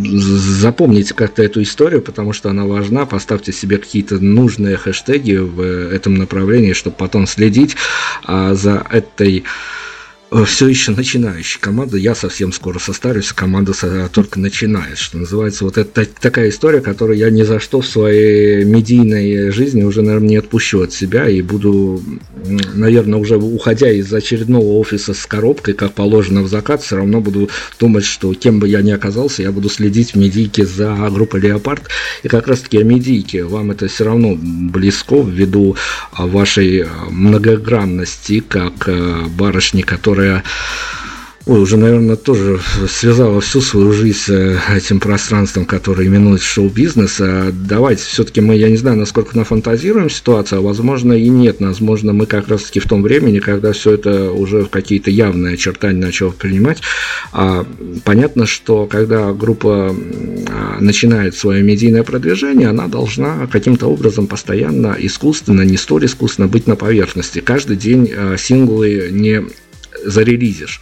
запомните как-то эту историю, потому что она важна. Поставьте себе какие-то нужные хэштеги в этом направлении, чтобы потом следить а, за этой все еще начинающая команда. Я совсем скоро состарюсь, команда только начинает, что называется. Вот это такая история, которую я ни за что в своей медийной жизни уже, наверное, не отпущу от себя и буду, наверное, уже уходя из очередного офиса с коробкой, как положено в закат, все равно буду думать, что кем бы я ни оказался, я буду следить в медийке за группой «Леопард». И как раз-таки о медийке вам это все равно близко ввиду вашей многогранности, как э, барышни, которая которая ой, уже, наверное, тоже связала всю свою жизнь с э, этим пространством, которое именуется шоу-бизнес. А давайте все-таки мы, я не знаю, насколько нафантазируем ситуацию, а возможно и нет. Возможно, мы как раз-таки в том времени, когда все это уже в какие-то явные очертания начало принимать. А, понятно, что когда группа а, начинает свое медийное продвижение, она должна каким-то образом постоянно искусственно, не столь искусственно быть на поверхности. Каждый день а, синглы не зарелизишь.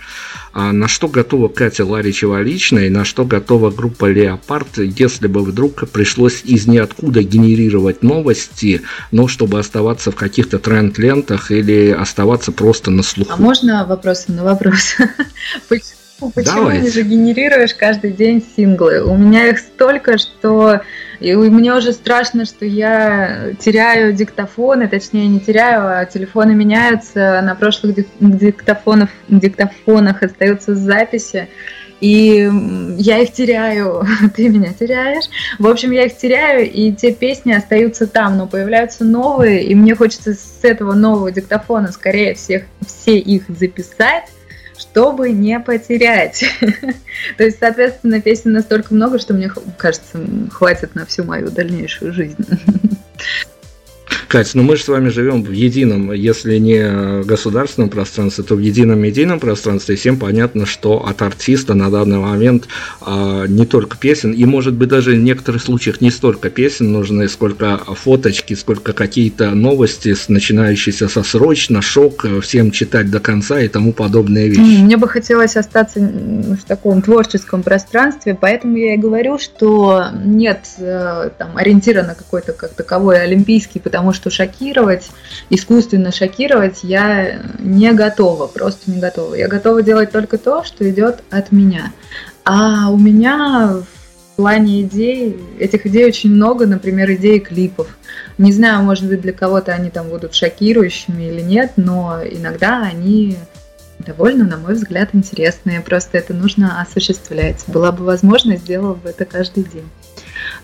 А на что готова Катя Ларичева лично и на что готова группа Леопард, если бы вдруг пришлось из ниоткуда генерировать новости, но чтобы оставаться в каких-то тренд-лентах или оставаться просто на слуху. А можно вопросы на вопрос? Почему Давайте. не загенерируешь каждый день синглы? У меня их столько, что и мне уже страшно, что я теряю диктофоны, точнее не теряю, а телефоны меняются, на прошлых диктофонах, диктофонах остаются записи, и я их теряю, ты меня теряешь. В общем, я их теряю, и те песни остаются там, но появляются новые, и мне хочется с этого нового диктофона скорее всех, все их записать, чтобы не потерять. То есть, соответственно, песен настолько много, что мне кажется, хватит на всю мою дальнейшую жизнь. Кать, ну мы же с вами живем в едином, если не государственном пространстве, то в едином медийном пространстве. И всем понятно, что от артиста на данный момент а, не только песен, и может быть даже в некоторых случаях не столько песен нужны, сколько фоточки, сколько какие-то новости, начинающиеся со срочно, шок, всем читать до конца и тому подобные вещи. Мне бы хотелось остаться в таком творческом пространстве, поэтому я и говорю, что нет э, там ориентира на какой-то как таковой олимпийский, потому что что шокировать, искусственно шокировать я не готова, просто не готова. Я готова делать только то, что идет от меня. А у меня в плане идей, этих идей очень много, например, идеи клипов. Не знаю, может быть, для кого-то они там будут шокирующими или нет, но иногда они довольно, на мой взгляд, интересные. Просто это нужно осуществлять. Была бы возможность, сделала бы это каждый день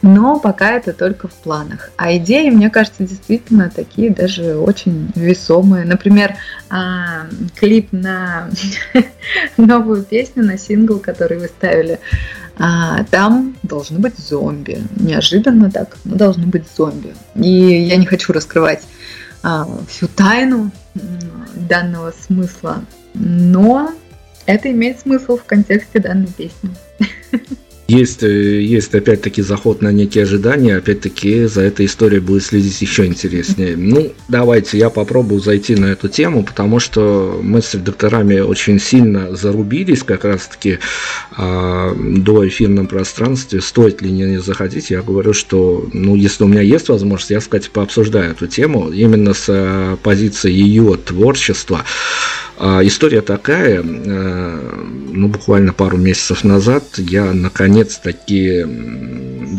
но пока это только в планах. А идеи, мне кажется, действительно такие даже очень весомые. Например, а, клип на новую песню, на сингл, который вы ставили, а, там должны быть зомби. Неожиданно так, но должны быть зомби. И я не хочу раскрывать а, всю тайну данного смысла, но это имеет смысл в контексте данной песни. Есть, э, есть опять-таки заход на некие ожидания, опять-таки за этой историей будет следить еще интереснее. Ну, давайте я попробую зайти на эту тему, потому что мы с редакторами очень сильно зарубились как раз-таки э, до эфирном пространстве, стоит ли не заходить. Я говорю, что, ну, если у меня есть возможность, я, кстати, пообсуждаю эту тему именно с э, позиции ее творчества. История такая, э, ну, буквально пару месяцев назад я наконец-таки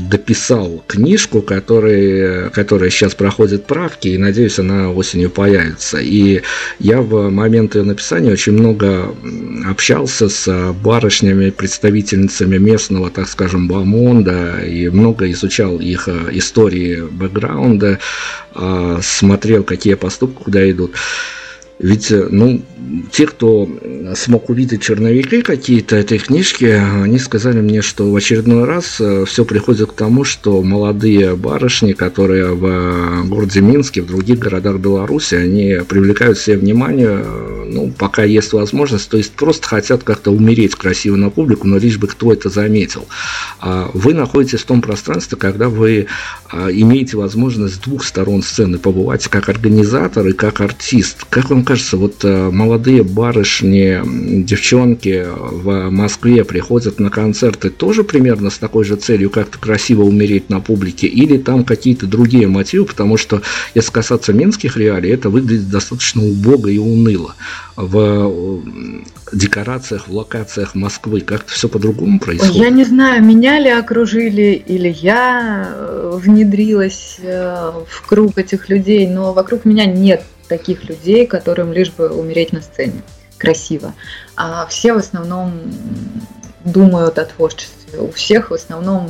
дописал книжку, которая, которая сейчас проходит правки, и надеюсь, она осенью появится. И я в момент ее написания очень много общался с барышнями, представительницами местного, так скажем, бамонда, и много изучал их э, истории бэкграунда, а, смотрел, какие поступки куда идут. Ведь, э, ну, те, кто смог увидеть черновики какие-то этой книжки, они сказали мне, что в очередной раз э, все приходит к тому, что молодые барышни, которые в э, городе Минске, в других городах Беларуси, они привлекают себе внимание, ну, пока есть возможность, то есть просто хотят как-то умереть красиво на публику, но лишь бы кто это заметил. А вы находитесь в том пространстве, когда вы имеете возможность с двух сторон сцены побывать как организатор и как артист. Как вам кажется, вот э, молодые барышни, девчонки в Москве приходят на концерты тоже примерно с такой же целью, как-то красиво умереть на публике, или там какие-то другие мотивы, потому что, если касаться минских реалий, это выглядит достаточно убого и уныло. В э, декорациях, в локациях Москвы как-то все по-другому происходит? Я не знаю, меня ли окружили, или я э, внедрилась в круг этих людей, но вокруг меня нет таких людей, которым лишь бы умереть на сцене красиво. А все в основном думают о творчестве. У всех в основном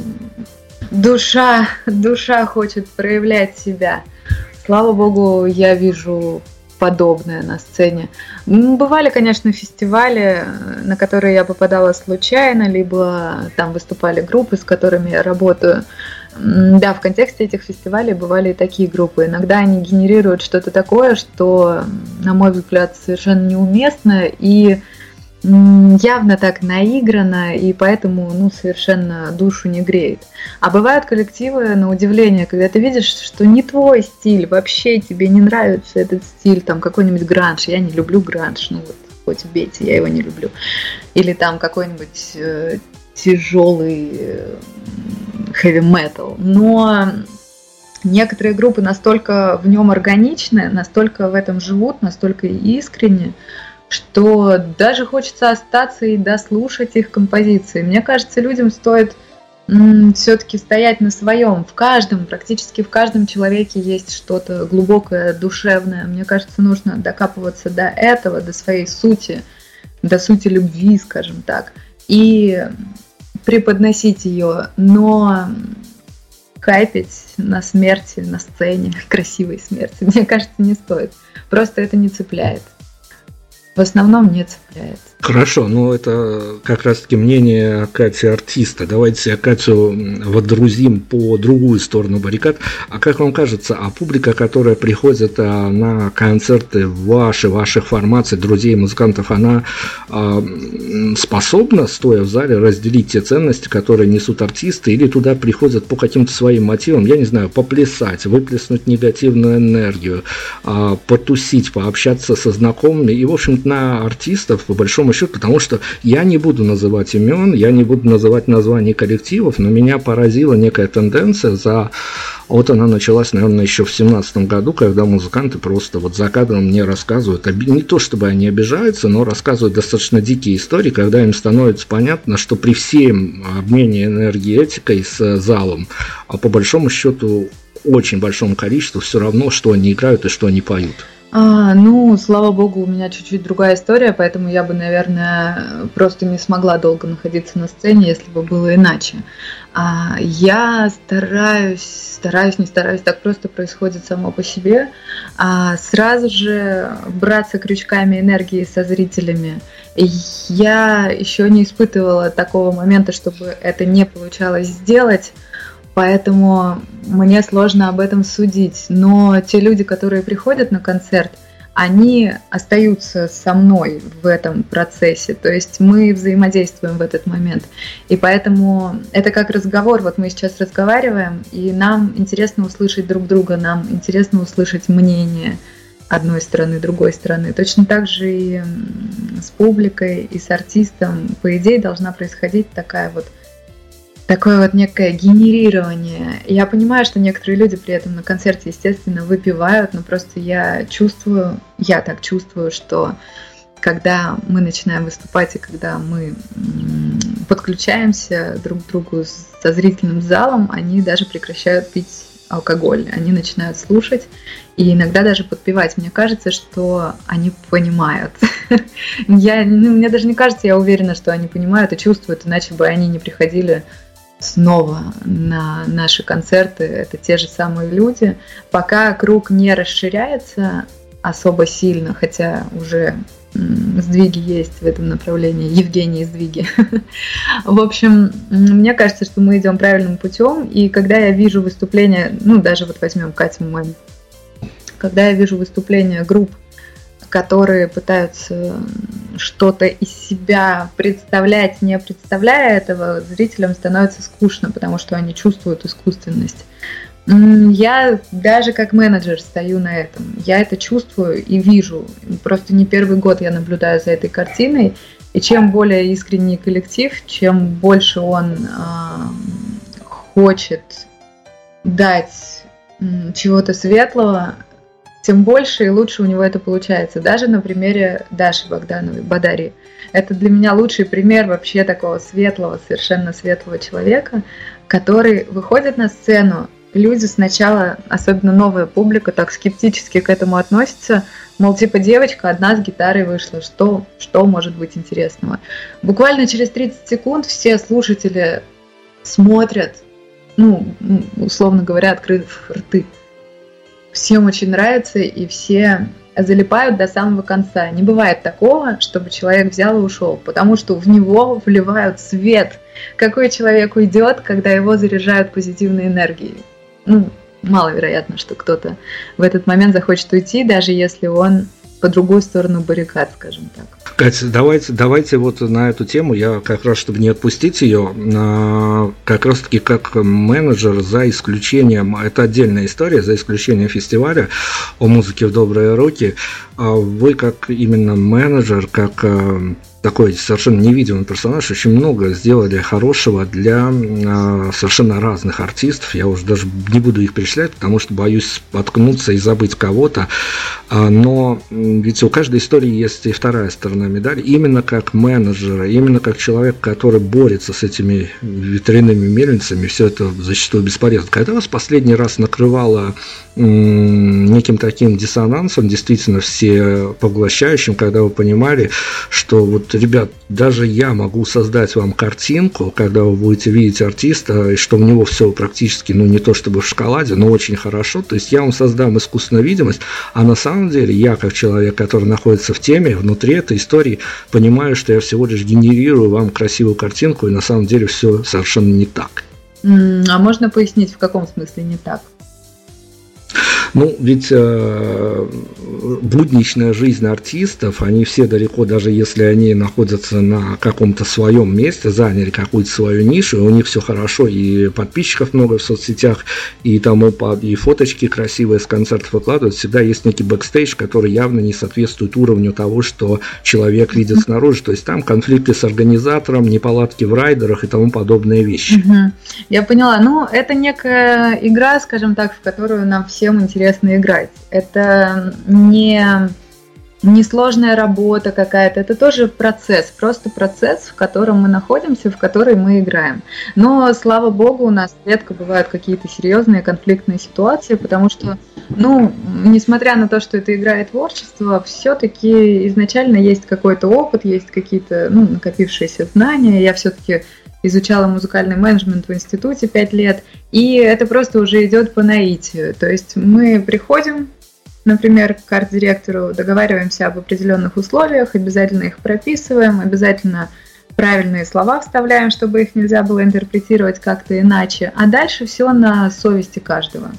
душа, душа хочет проявлять себя. Слава богу, я вижу подобное на сцене. Бывали, конечно, фестивали, на которые я попадала случайно, либо там выступали группы, с которыми я работаю. Да, в контексте этих фестивалей бывали и такие группы. Иногда они генерируют что-то такое, что, на мой взгляд, совершенно неуместно и явно так наиграно, и поэтому ну, совершенно душу не греет. А бывают коллективы, на удивление, когда ты видишь, что не твой стиль, вообще тебе не нравится этот стиль, там какой-нибудь гранж, я не люблю гранж, ну вот хоть бейте, я его не люблю. Или там какой-нибудь э, тяжелый metal, но некоторые группы настолько в нем органичны, настолько в этом живут, настолько искренне, что даже хочется остаться и дослушать их композиции. Мне кажется, людям стоит все-таки стоять на своем. В каждом, практически в каждом человеке есть что-то глубокое, душевное. Мне кажется, нужно докапываться до этого, до своей сути, до сути любви, скажем так. И преподносить ее, но кайпить на смерти, на сцене, красивой смерти, мне кажется, не стоит. Просто это не цепляет. В основном не цепляет. Хорошо, ну это как раз-таки мнение Кати артиста. Давайте Катю водрузим по другую сторону баррикад. А как вам кажется, а публика, которая приходит а, на концерты ваши, ваших формаций, друзей, музыкантов, она а, способна, стоя в зале, разделить те ценности, которые несут артисты, или туда приходят по каким-то своим мотивам, я не знаю, поплясать, выплеснуть негативную энергию, а, потусить, пообщаться со знакомыми. И, в общем-то, на артистов, по большому счету, потому что я не буду называть имен, я не буду называть названий коллективов, но меня поразила некая тенденция за... Вот она началась, наверное, еще в семнадцатом году, когда музыканты просто вот за кадром мне рассказывают, не то чтобы они обижаются, но рассказывают достаточно дикие истории, когда им становится понятно, что при всем обмене энергетикой с залом, а по большому счету очень большому количеству все равно, что они играют и что они поют. А, ну, слава богу, у меня чуть-чуть другая история, поэтому я бы, наверное, просто не смогла долго находиться на сцене, если бы было иначе. А, я стараюсь, стараюсь, не стараюсь, так просто происходит само по себе, а, сразу же браться крючками энергии со зрителями. Я еще не испытывала такого момента, чтобы это не получалось сделать. Поэтому мне сложно об этом судить. Но те люди, которые приходят на концерт, они остаются со мной в этом процессе. То есть мы взаимодействуем в этот момент. И поэтому это как разговор. Вот мы сейчас разговариваем, и нам интересно услышать друг друга, нам интересно услышать мнение одной стороны, другой стороны. Точно так же и с публикой, и с артистом. По идее должна происходить такая вот такое вот некое генерирование. Я понимаю, что некоторые люди при этом на концерте, естественно, выпивают, но просто я чувствую, я так чувствую, что когда мы начинаем выступать и когда мы подключаемся друг к другу со зрительным залом, они даже прекращают пить алкоголь, они начинают слушать и иногда даже подпевать. Мне кажется, что они понимают. я, ну, мне даже не кажется, я уверена, что они понимают и чувствуют, иначе бы они не приходили снова на наши концерты. Это те же самые люди. Пока круг не расширяется особо сильно, хотя уже сдвиги есть в этом направлении, Евгений сдвиги. В общем, мне кажется, что мы идем правильным путем, и когда я вижу выступления, ну даже вот возьмем Катю Мэн, когда я вижу выступления групп, которые пытаются что-то из себя представлять, не представляя этого, зрителям становится скучно, потому что они чувствуют искусственность. Я даже как менеджер стою на этом. Я это чувствую и вижу. Просто не первый год я наблюдаю за этой картиной. И чем более искренний коллектив, чем больше он э, хочет дать чего-то светлого, тем больше и лучше у него это получается. Даже на примере Даши Богдановой, Бадари. Это для меня лучший пример вообще такого светлого, совершенно светлого человека, который выходит на сцену люди сначала, особенно новая публика, так скептически к этому относятся. Мол, типа девочка одна с гитарой вышла, что, что может быть интересного? Буквально через 30 секунд все слушатели смотрят, ну, условно говоря, открыв рты. Всем очень нравится, и все залипают до самого конца. Не бывает такого, чтобы человек взял и ушел, потому что в него вливают свет. Какой человек уйдет, когда его заряжают позитивной энергией? ну, маловероятно, что кто-то в этот момент захочет уйти, даже если он по другую сторону баррикад, скажем так. Катя, давайте, давайте вот на эту тему, я как раз, чтобы не отпустить ее, а, как раз таки как менеджер, за исключением, это отдельная история, за исключением фестиваля о музыке в добрые руки, а вы как именно менеджер, как а, такой совершенно невидимый персонаж, очень много сделали хорошего для э, совершенно разных артистов. Я уже даже не буду их перечислять, потому что боюсь споткнуться и забыть кого-то. А, но ведь у каждой истории есть и вторая сторона медали. Именно как менеджера, именно как человек, который борется с этими ветряными мельницами, все это зачастую бесполезно. Когда вас последний раз накрывало неким таким диссонансом, действительно все поглощающим, когда вы понимали, что вот ребят, даже я могу создать вам картинку, когда вы будете видеть артиста, и что у него все практически, ну не то чтобы в шоколаде, но очень хорошо. То есть я вам создам искусственную видимость, а на самом деле я, как человек, который находится в теме, внутри этой истории, понимаю, что я всего лишь генерирую вам красивую картинку, и на самом деле все совершенно не так. А можно пояснить, в каком смысле не так? Ну, ведь э, будничная жизнь артистов, они все далеко, даже если они находятся на каком-то своем месте, заняли какую-то свою нишу, и у них все хорошо, и подписчиков много в соцсетях, и тому и фоточки красивые с концертов выкладывают, всегда есть некий бэкстейдж, который явно не соответствует уровню того, что человек видит снаружи. То есть там конфликты с организатором, неполадки в райдерах и тому подобные вещи. Я поняла. Ну, это некая игра, скажем так, в которую нам всем интересно интересно играть. Это не, не сложная работа какая-то, это тоже процесс, просто процесс, в котором мы находимся, в который мы играем. Но, слава богу, у нас редко бывают какие-то серьезные конфликтные ситуации, потому что, ну, несмотря на то, что это игра и творчество, все-таки изначально есть какой-то опыт, есть какие-то ну, накопившиеся знания. Я все-таки изучала музыкальный менеджмент в институте 5 лет, и это просто уже идет по наитию. То есть мы приходим, например, к арт-директору, договариваемся об определенных условиях, обязательно их прописываем, обязательно правильные слова вставляем, чтобы их нельзя было интерпретировать как-то иначе, а дальше все на совести каждого.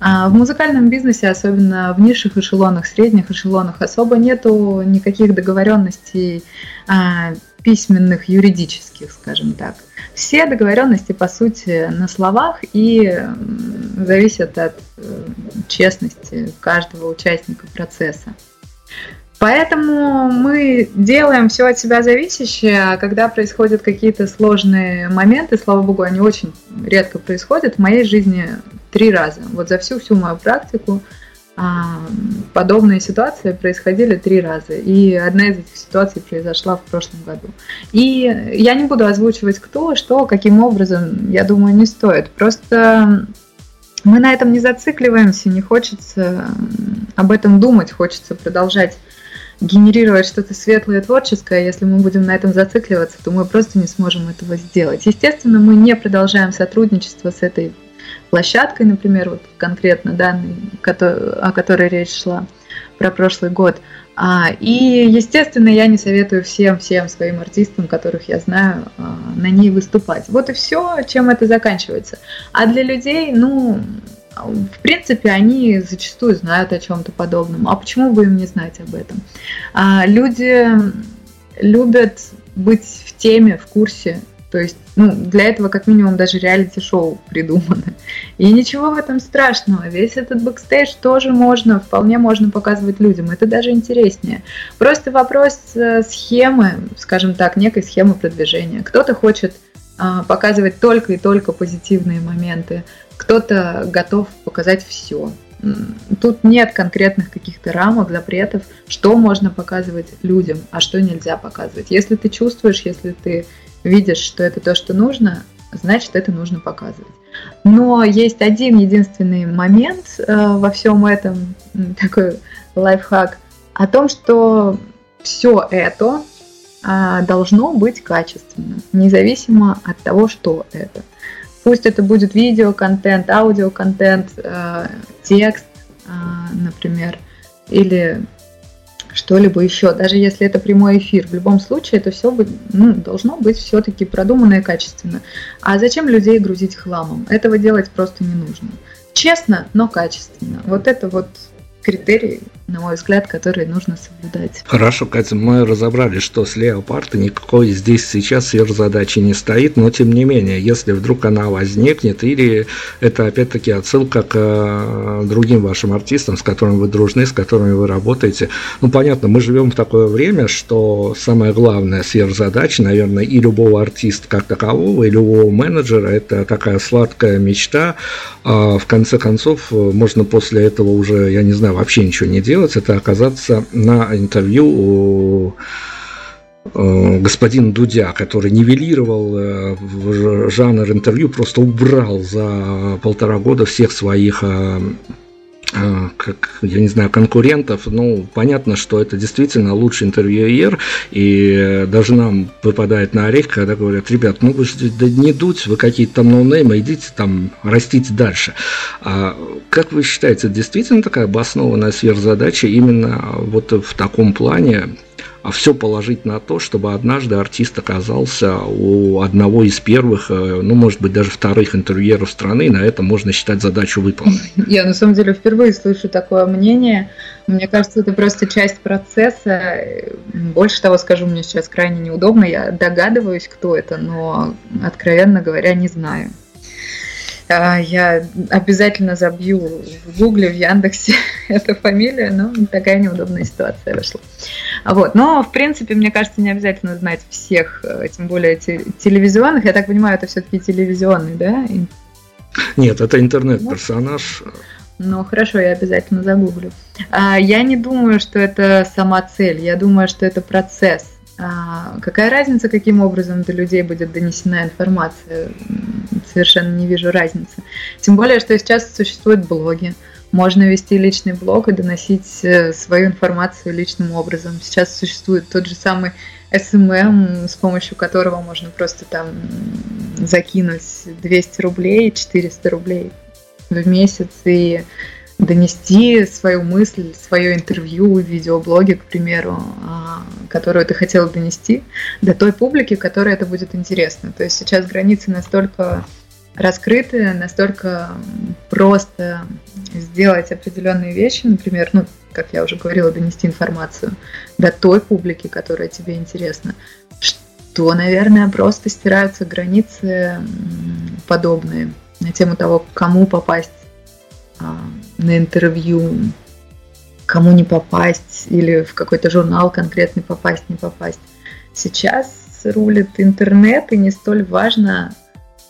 А в музыкальном бизнесе, особенно в низших эшелонах, средних эшелонах, особо нету никаких договоренностей а, письменных, юридических, скажем так. Все договоренности, по сути, на словах и зависят от э, честности каждого участника процесса. Поэтому мы делаем все от себя зависящее, а когда происходят какие-то сложные моменты, слава богу, они очень редко происходят, в моей жизни три раза. Вот за всю-всю мою практику подобные ситуации происходили три раза. И одна из этих ситуаций произошла в прошлом году. И я не буду озвучивать кто, что, каким образом, я думаю, не стоит. Просто мы на этом не зацикливаемся, не хочется об этом думать, хочется продолжать генерировать что-то светлое и творческое, если мы будем на этом зацикливаться, то мы просто не сможем этого сделать. Естественно, мы не продолжаем сотрудничество с этой площадкой, например, вот конкретно данной, о которой речь шла про прошлый год. А, и, естественно, я не советую всем, всем своим артистам, которых я знаю, а, на ней выступать. Вот и все, чем это заканчивается. А для людей, ну, в принципе, они зачастую знают о чем-то подобном. А почему бы им не знать об этом? А, люди любят быть в теме, в курсе То есть, ну, для этого как минимум даже реалити-шоу придумано. И ничего в этом страшного. Весь этот бэкстейдж тоже можно, вполне можно показывать людям. Это даже интереснее. Просто вопрос э, схемы, скажем так, некой схемы продвижения. Кто-то хочет а, показывать только и только позитивные моменты, кто-то готов показать все. Тут нет конкретных каких-то рамок, запретов, что можно показывать людям, а что нельзя показывать. Если ты чувствуешь, если ты видишь, что это то, что нужно, значит, это нужно показывать. Но есть один единственный момент э, во всем этом, такой лайфхак, о том, что все это э, должно быть качественно, независимо от того, что это. Пусть это будет видеоконтент, аудиоконтент, э, текст, э, например, или что-либо еще, даже если это прямой эфир. В любом случае это все ну, должно быть все-таки продуманно и качественно. А зачем людей грузить хламом? Этого делать просто не нужно. Честно, но качественно. Вот это вот критерий, на мой взгляд, которые нужно соблюдать. Хорошо, Катя, мы разобрали, что с леопарда никакой здесь сейчас сверхзадачи не стоит, но тем не менее, если вдруг она возникнет, или это опять-таки отсылка к э, другим вашим артистам, с которыми вы дружны, с которыми вы работаете. Ну, понятно, мы живем в такое время, что самая главная сверхзадача, наверное, и любого артиста как такового, и любого менеджера, это такая сладкая мечта. А в конце концов, можно после этого уже, я не знаю, вообще ничего не делать, это оказаться на интервью у э, господин Дудя, который нивелировал э, жанр интервью, просто убрал за полтора года всех своих э, как, я не знаю, конкурентов, ну, понятно, что это действительно лучший интервьюер, и даже нам выпадает на орех, когда говорят, ребят, ну вы же да не дуть, вы какие-то там ноунеймы, идите там, растите дальше. А как вы считаете, действительно такая обоснованная сверхзадача именно вот в таком плане а все положить на то, чтобы однажды артист оказался у одного из первых, э, ну, может быть, даже вторых интервьюеров страны, на этом можно считать задачу выполненной. Я, на самом деле, впервые слышу такое мнение. Мне кажется, это просто часть процесса. Больше того скажу, мне сейчас крайне неудобно. Я догадываюсь, кто это, но, откровенно говоря, не знаю. А, я обязательно забью в Гугле, в Яндексе эту фамилию, но такая неудобная ситуация вышла. Вот. Но, в принципе, мне кажется, не обязательно знать всех, э, тем более телевизионных. Я так понимаю, это все-таки телевизионный, да? Нет, это интернет-персонаж. Ну, хорошо, я обязательно загуглю. А, я не думаю, что это сама цель. Я думаю, что это процесс. А, какая разница, каким образом до людей будет донесена информация? Совершенно не вижу разницы. Тем более, что сейчас существуют блоги. Можно вести личный блог и доносить э, свою информацию личным образом. Сейчас существует тот же самый SMM, с помощью которого можно просто там закинуть 200 рублей, 400 рублей в месяц и донести свою мысль, свое интервью, видеоблоги, к примеру, а, которую ты хотела донести до той публики, которой это будет интересно. То есть сейчас границы настолько раскрыты, настолько просто сделать определенные вещи, например, ну, как я уже говорила, донести информацию до той публики, которая тебе интересна, что, наверное, просто стираются границы подобные на тему того, кому попасть а, на интервью, кому не попасть, или в какой-то журнал конкретный попасть, не попасть. Сейчас рулит интернет, и не столь важно,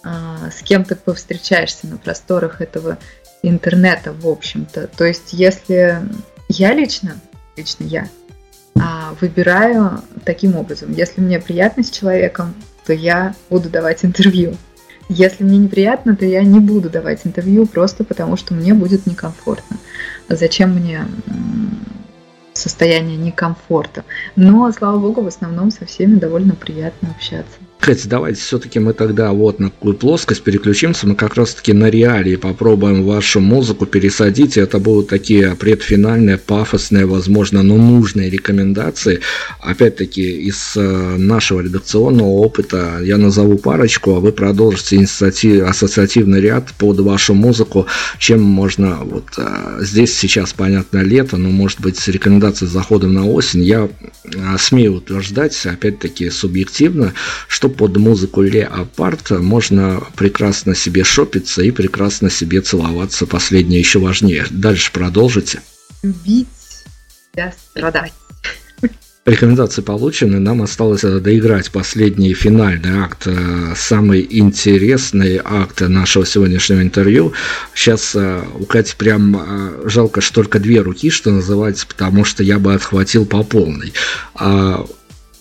а, с кем ты повстречаешься на просторах этого интернета, в общем-то. То есть, если я лично, лично я, а, выбираю таким образом, если мне приятно с человеком, то я буду давать интервью. Если мне неприятно, то я не буду давать интервью просто потому, что мне будет некомфортно. Зачем мне состояние некомфорта? Но, слава богу, в основном со всеми довольно приятно общаться. Кстати, давайте все-таки мы тогда вот на какую плоскость переключимся. Мы как раз-таки на реалии попробуем вашу музыку пересадить. И это будут такие предфинальные, пафосные, возможно, но нужные рекомендации. Опять-таки, из э, нашего редакционного опыта я назову парочку, а вы продолжите ассоциативный ряд под вашу музыку. Чем можно, вот э, здесь сейчас, понятно, лето, но может быть с рекомендацией с заходом на осень. Я э, смею утверждать, опять-таки, субъективно, что под музыку Леопард можно прекрасно себе шопиться и прекрасно себе целоваться. Последнее еще важнее. Дальше продолжите. Любить, себя страдать. Рекомендации получены, нам осталось доиграть последний финальный акт, э, самый интересный акт нашего сегодняшнего интервью. Сейчас э, у Кати прям э, жалко, что только две руки, что называется, потому что я бы отхватил по полной.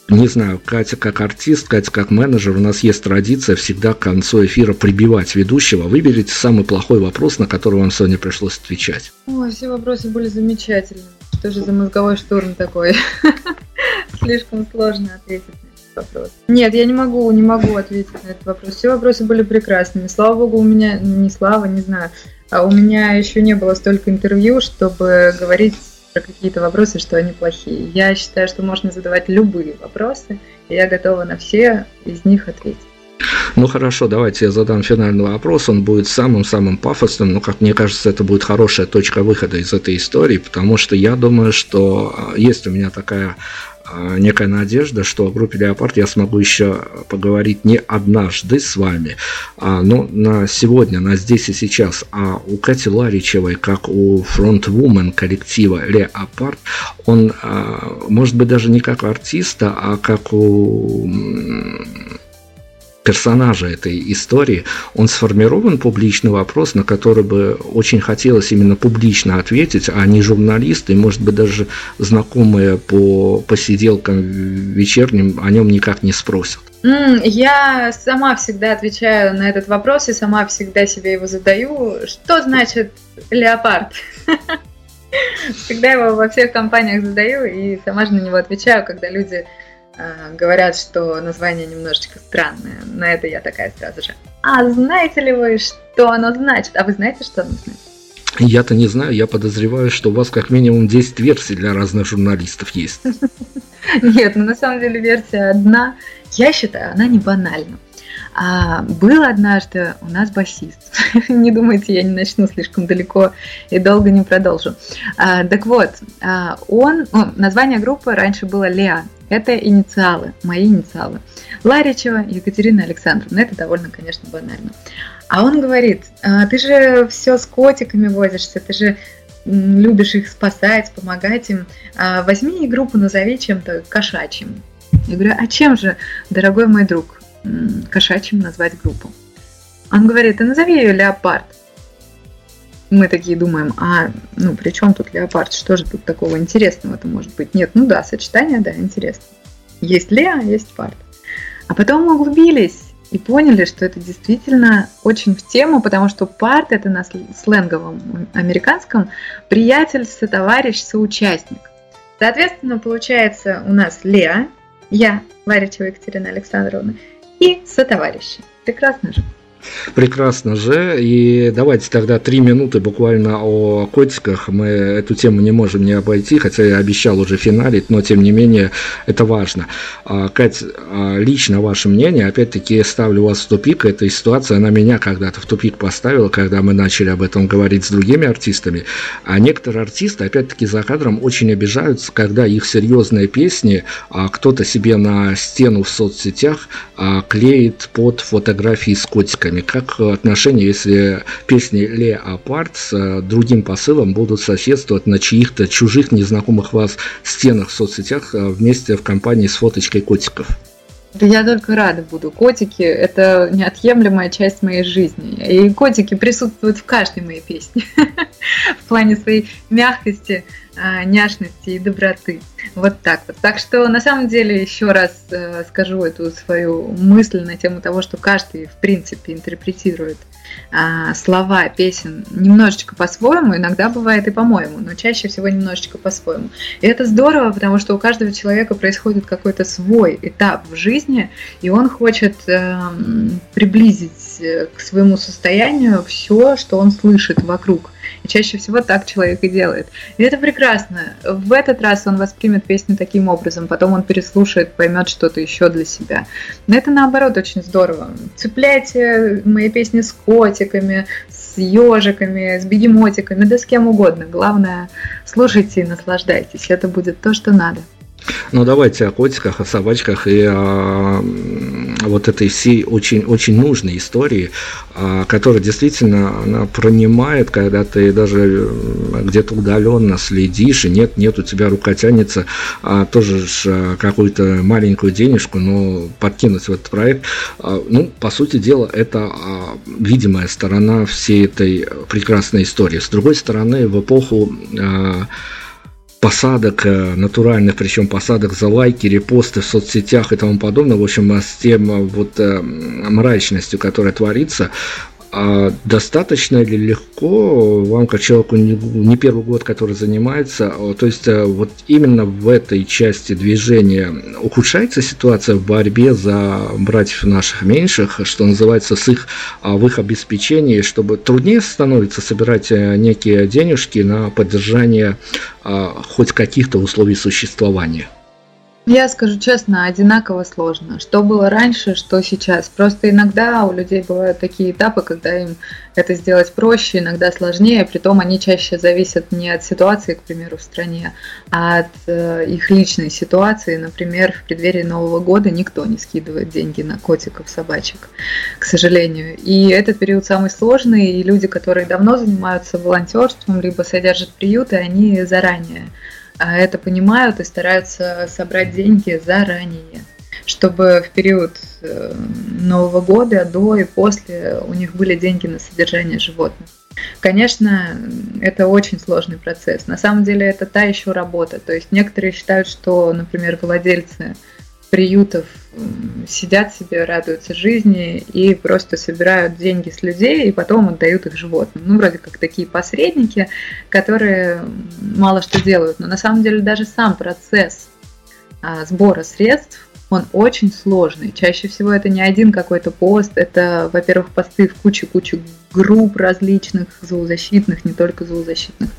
Не знаю, Катя как артист, Катя как менеджер, у нас есть традиция всегда к концу эфира прибивать ведущего. Выберите самый плохой вопрос, на который вам сегодня пришлось отвечать. Ой, все вопросы были замечательные. Что же за мозговой штурм такой? Слишком сложно ответить на этот вопрос. Нет, я не могу, не могу ответить на этот вопрос. Все вопросы были прекрасными. Слава богу, у меня, не слава, не знаю, а у меня еще не было столько интервью, чтобы говорить про какие-то вопросы, что они плохие. Я считаю, что можно задавать любые вопросы, и я готова на все из них ответить. Ну хорошо, давайте я задам финальный вопрос. Он будет самым-самым пафосным, но, как мне кажется, это будет хорошая точка выхода из этой истории, потому что я думаю, что а, есть у меня такая некая надежда, что о группе «Леопард» я смогу еще поговорить не однажды с вами, а, но на сегодня, на здесь и сейчас. А у Кати Ларичевой, как у фронтвумен коллектива «Леопард», он, а, может быть, даже не как артиста, а как у персонажа этой истории, он сформирован публичный вопрос, на который бы очень хотелось именно публично ответить, а не журналисты, может быть, даже знакомые по посиделкам вечерним о нем никак не спросят. Я сама всегда отвечаю на этот вопрос и сама всегда себе его задаю. Что значит леопард? Всегда его во всех компаниях задаю и сама же на него отвечаю, когда люди говорят, что название немножечко странное. На это я такая сразу же. А знаете ли вы, что оно значит? А вы знаете, что оно значит? Я-то не знаю, я подозреваю, что у вас как минимум 10 версий для разных журналистов есть. Нет, ну на самом деле версия одна. Я считаю, она не банальна. А, был однажды у нас басист. не думайте, я не начну слишком далеко и долго не продолжу. А, так вот, а, он, ну, название группы раньше было Леа. Это инициалы, мои инициалы. Ларичева Екатерина Александровна. Это довольно, конечно, банально. А он говорит, «А, ты же все с котиками возишься, ты же любишь их спасать, помогать им. А, возьми группу, назови чем-то кошачьим. Я говорю, а чем же, дорогой мой друг, кошачьим назвать группу? Он говорит, а назови ее леопард мы такие думаем, а, ну, при чем тут леопард? Что же тут такого интересного-то может быть? Нет, ну да, сочетание, да, интересно. Есть Леа, есть парт. А потом мы углубились и поняли, что это действительно очень в тему, потому что парт это на сленговом американском приятель, сотоварищ, соучастник. Соответственно, получается у нас Леа, я, Варичева Екатерина Александровна, и сотоварищи. Прекрасно же. Прекрасно же. И давайте тогда три минуты буквально о котиках. Мы эту тему не можем не обойти, хотя я обещал уже финалить, но тем не менее это важно. А, Кать, а, лично ваше мнение, опять-таки ставлю вас в тупик. Эта ситуация, она меня когда-то в тупик поставила, когда мы начали об этом говорить с другими артистами. А некоторые артисты, опять-таки, за кадром очень обижаются, когда их серьезные песни а, кто-то себе на стену в соцсетях клеит под фотографии с котиками артистами? Как отношения, если песни Леопард с э, другим посылом будут соседствовать на чьих-то чужих, незнакомых вас стенах в соцсетях э, вместе в компании с фоточкой котиков? Да я только рада буду. Котики – это неотъемлемая часть моей жизни. И котики присутствуют в каждой моей песне. В плане своей мягкости, няшности и доброты. Вот так вот. Так что на самом деле еще раз э, скажу эту свою мысль на тему того, что каждый в принципе интерпретирует а, слова песен немножечко по-своему, иногда бывает и по-моему, но чаще всего немножечко по-своему. И это здорово, потому что у каждого человека происходит какой-то свой этап в жизни, и он хочет эм, приблизить к своему состоянию все, что он слышит вокруг. И чаще всего так человек и делает. И это прекрасно. В этот раз он воспримет песню таким образом, потом он переслушает, поймет что-то еще для себя. Но это наоборот очень здорово. Цепляйте мои песни с котиками, с ежиками, с бегемотиками, да с кем угодно. Главное, слушайте и наслаждайтесь. Это будет то, что надо. Ну, давайте о котиках, о собачках и о вот этой всей очень, очень нужной истории, а, которая действительно она пронимает, когда ты даже где-то удаленно следишь, и нет, нет, у тебя рука тянется а, тоже а, какую-то маленькую денежку, но подкинуть в этот проект. Ну, по сути дела, это видимая сторона всей этой прекрасной истории. С другой стороны, в эпоху посадок э, натуральных, причем посадок за лайки, репосты в соцсетях и тому подобное, в общем, с тем э, вот э, мрачностью, которая творится, а достаточно ли легко вам, как человеку не, не первый год, который занимается, а, то есть а, вот именно в этой части движения ухудшается ситуация в борьбе за братьев наших меньших, что называется, с их, а, в их обеспечении, чтобы труднее становится собирать э, некие денежки на поддержание хоть каких-то условий существования? Я скажу честно, одинаково сложно. Что было раньше, что сейчас. Просто иногда у людей бывают такие этапы, когда им это сделать проще, иногда сложнее. Притом они чаще зависят не от ситуации, к примеру, в стране, а от э, их личной ситуации. Например, в преддверии Нового года никто не скидывает деньги на котиков, собачек, к сожалению. И этот период самый сложный, и люди, которые давно занимаются волонтерством, либо содержат приюты, они заранее а это понимают и стараются собрать деньги заранее, чтобы в период э, Нового года, до и после у них были деньги на содержание животных. Конечно, это очень сложный процесс. На самом деле это та еще работа. То есть некоторые считают, что, например, владельцы приютов сидят себе, радуются жизни и просто собирают деньги с людей и потом отдают их животным. Ну, вроде как такие посредники, которые мало что делают. Но на самом деле даже сам процесс а, сбора средств он очень сложный. Чаще всего это не один какой-то пост, это, во-первых, посты в куче-куче групп различных, зоозащитных, не только зоозащитных.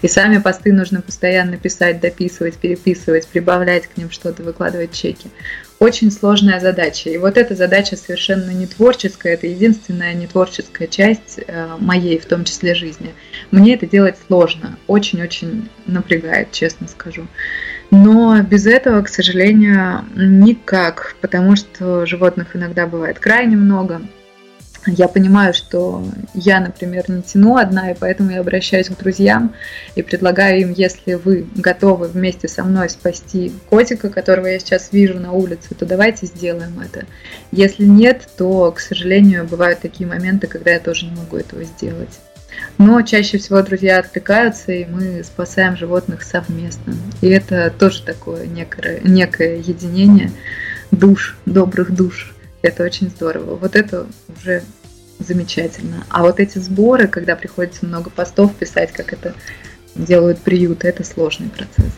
И сами посты нужно постоянно писать, дописывать, переписывать, прибавлять к ним что-то, выкладывать чеки. Очень сложная задача. И вот эта задача совершенно не творческая, это единственная не творческая часть э, моей, в том числе, жизни. Мне это делать сложно, очень-очень напрягает, честно скажу. Но без этого, к сожалению, никак, потому что животных иногда бывает крайне много. Я понимаю, что я, например, не тяну одна, и поэтому я обращаюсь к друзьям и предлагаю им, если вы готовы вместе со мной спасти котика, которого я сейчас вижу на улице, то давайте сделаем это. Если нет, то, к сожалению, бывают такие моменты, когда я тоже не могу этого сделать. Но чаще всего друзья отвлекаются, и мы спасаем животных совместно. И это тоже такое некое, некое единение душ, добрых душ. Это очень здорово. Вот это уже замечательно. А вот эти сборы, когда приходится много постов писать, как это делают приюты, это сложный процесс.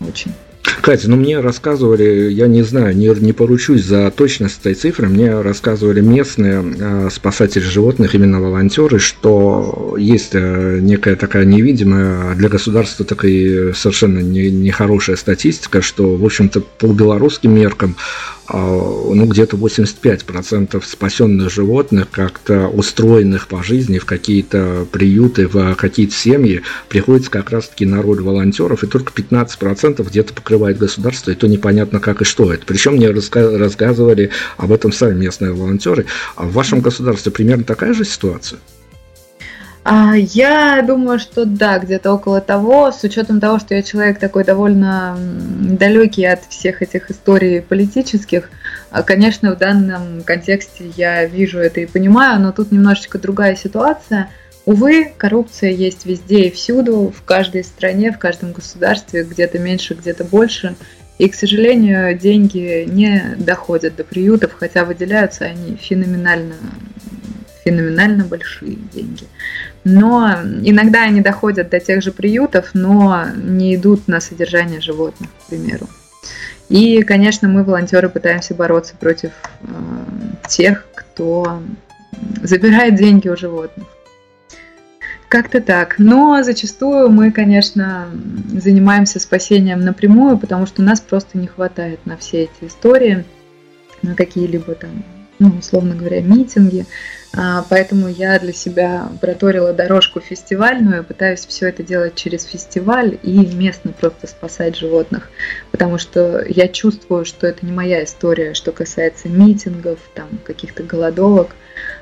Очень. Катя, ну мне рассказывали, я не знаю, не, не поручусь за точность этой цифры, мне рассказывали местные э, спасатели животных, именно волонтеры, что есть э, некая такая невидимая для государства такая совершенно нехорошая не статистика, что, в общем-то, по белорусским меркам а, ну, где-то 85% спасенных животных, как-то устроенных по жизни в какие-то приюты, в какие-то семьи, приходится как раз-таки на роль волонтеров, и только 15% где-то покрывает государство, и то непонятно как и что это. Причем мне рассказывали об этом сами местные волонтеры. А в вашем государстве примерно такая же ситуация? А, я думаю, что да, где-то около того, с учетом того, что я человек такой довольно далекий от всех этих историй политических, а, конечно, в данном контексте я вижу это и понимаю, но тут немножечко другая ситуация. Увы, коррупция есть везде и всюду, в каждой стране, в каждом государстве, где-то меньше, где-то больше. И, к сожалению, деньги не доходят до приютов, хотя выделяются они феноменально, феноменально большие деньги но иногда они доходят до тех же приютов, но не идут на содержание животных, к примеру. И, конечно, мы, волонтеры, пытаемся бороться против э, тех, кто забирает деньги у животных. Как-то так. Но зачастую мы, конечно, занимаемся спасением напрямую, потому что нас просто не хватает на все эти истории, на какие-либо там ну, условно говоря, митинги. А, поэтому я для себя проторила дорожку фестивальную, пытаюсь все это делать через фестиваль и местно просто спасать животных, потому что я чувствую, что это не моя история, что касается митингов, там каких-то голодовок,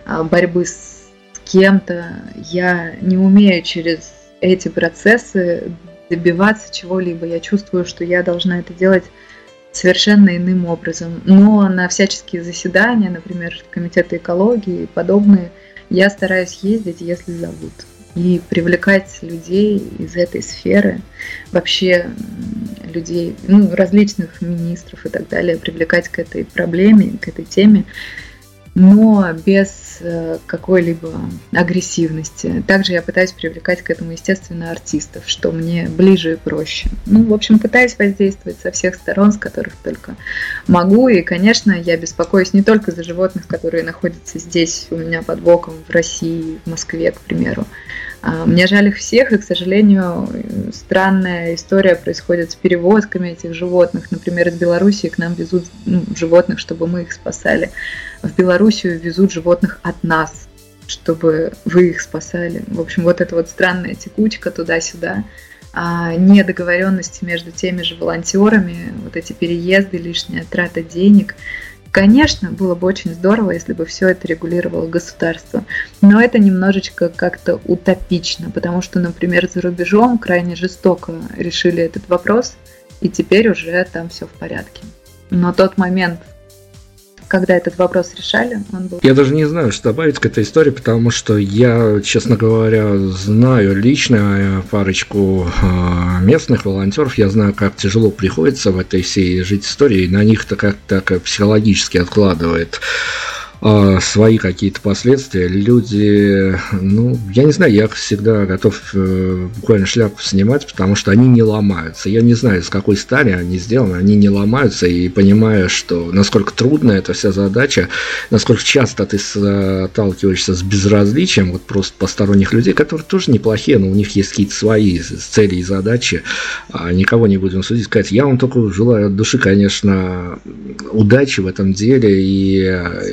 а, борьбы с кем-то. Я не умею через эти процессы добиваться чего-либо. Я чувствую, что я должна это делать совершенно иным образом. Но на всяческие заседания, например, комитеты экологии и подобные, я стараюсь ездить, если зовут. И привлекать людей из этой сферы, вообще людей, ну, различных министров и так далее, привлекать к этой проблеме, к этой теме но без какой-либо агрессивности. Также я пытаюсь привлекать к этому, естественно, артистов, что мне ближе и проще. Ну, в общем, пытаюсь воздействовать со всех сторон, с которых только могу. И, конечно, я беспокоюсь не только за животных, которые находятся здесь, у меня под боком, в России, в Москве, к примеру, а, мне жаль их всех, и, к сожалению, странная история происходит с перевозками этих животных. Например, из Белоруссии к нам везут ну, животных, чтобы мы их спасали. В Белоруссию везут животных от нас, чтобы вы их спасали. В общем, вот эта вот странная текучка туда-сюда, а недоговоренности между теми же волонтерами, вот эти переезды, лишняя трата денег – Конечно, было бы очень здорово, если бы все это регулировало государство, но это немножечко как-то утопично, потому что, например, за рубежом крайне жестоко решили этот вопрос, и теперь уже там все в порядке. Но тот момент, когда этот вопрос решали, он был... Я даже не знаю, что добавить к этой истории, потому что я, честно говоря, знаю лично парочку а, местных волонтеров, я знаю, как тяжело приходится в этой всей жить истории, и на них-то как-то психологически откладывает свои какие-то последствия. Люди, ну, я не знаю, я всегда готов э, буквально шляпу снимать, потому что они не ломаются. Я не знаю, из какой стали они сделаны, они не ломаются, и понимая, что насколько трудна эта вся задача, насколько часто ты сталкиваешься с безразличием вот просто посторонних людей, которые тоже неплохие, но у них есть какие-то свои цели и задачи, а никого не будем судить, сказать, я вам только желаю от души, конечно, удачи в этом деле, и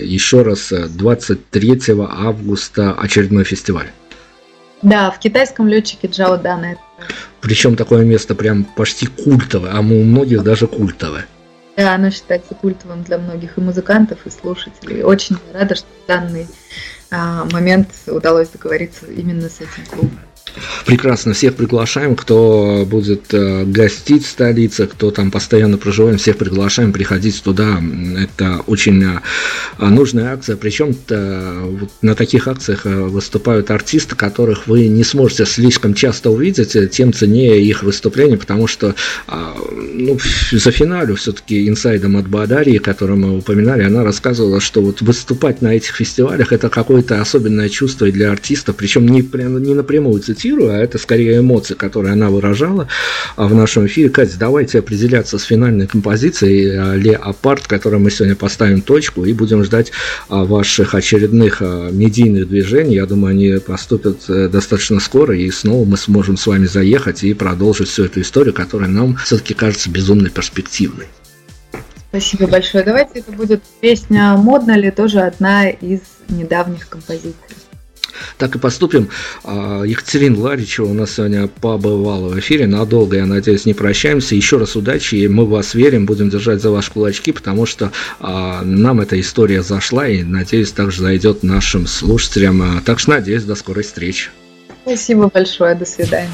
еще еще раз 23 августа очередной фестиваль. Да, в китайском летчике Джао Дана. Причем такое место прям почти культовое, а у многих даже культовое. Да, оно считается культовым для многих и музыкантов, и слушателей. Очень рада, что в данный а, момент удалось договориться именно с этим клубом. Прекрасно, всех приглашаем, кто будет э, гостить в столице, кто там постоянно проживает, всех приглашаем приходить туда. Это очень э, нужная акция. Причем вот на таких акциях э, выступают артисты, которых вы не сможете слишком часто увидеть, тем ценнее их выступление, потому что ну, за финалю все-таки инсайдом от Бадарии, которую мы упоминали, она рассказывала, что вот выступать на этих фестивалях это какое-то особенное чувство для артиста, причем не, не напрямую цитирую, а это скорее эмоции, которые она выражала а в нашем эфире. Катя, давайте определяться с финальной композицией а, «Леопард», которой мы сегодня поставим точку и будем ждать а, ваших очередных медийных движений. Я думаю, они поступят э, достаточно скоро, и снова мы сможем с вами заехать и продолжить всю эту историю, которая нам все-таки кажется безумно перспективной. Спасибо большое. Давайте это будет песня «Модно ли?» тоже одна из недавних композиций. Так и поступим. А, Екатерина Ларичева у нас сегодня побывала в эфире. Надолго, я надеюсь, не прощаемся. Еще раз удачи, и мы вас верим, будем держать за ваши кулачки, потому что а, нам эта история зашла, и, надеюсь, также зайдет нашим слушателям. Так что, надеюсь, до скорой встречи. Спасибо большое, до свидания.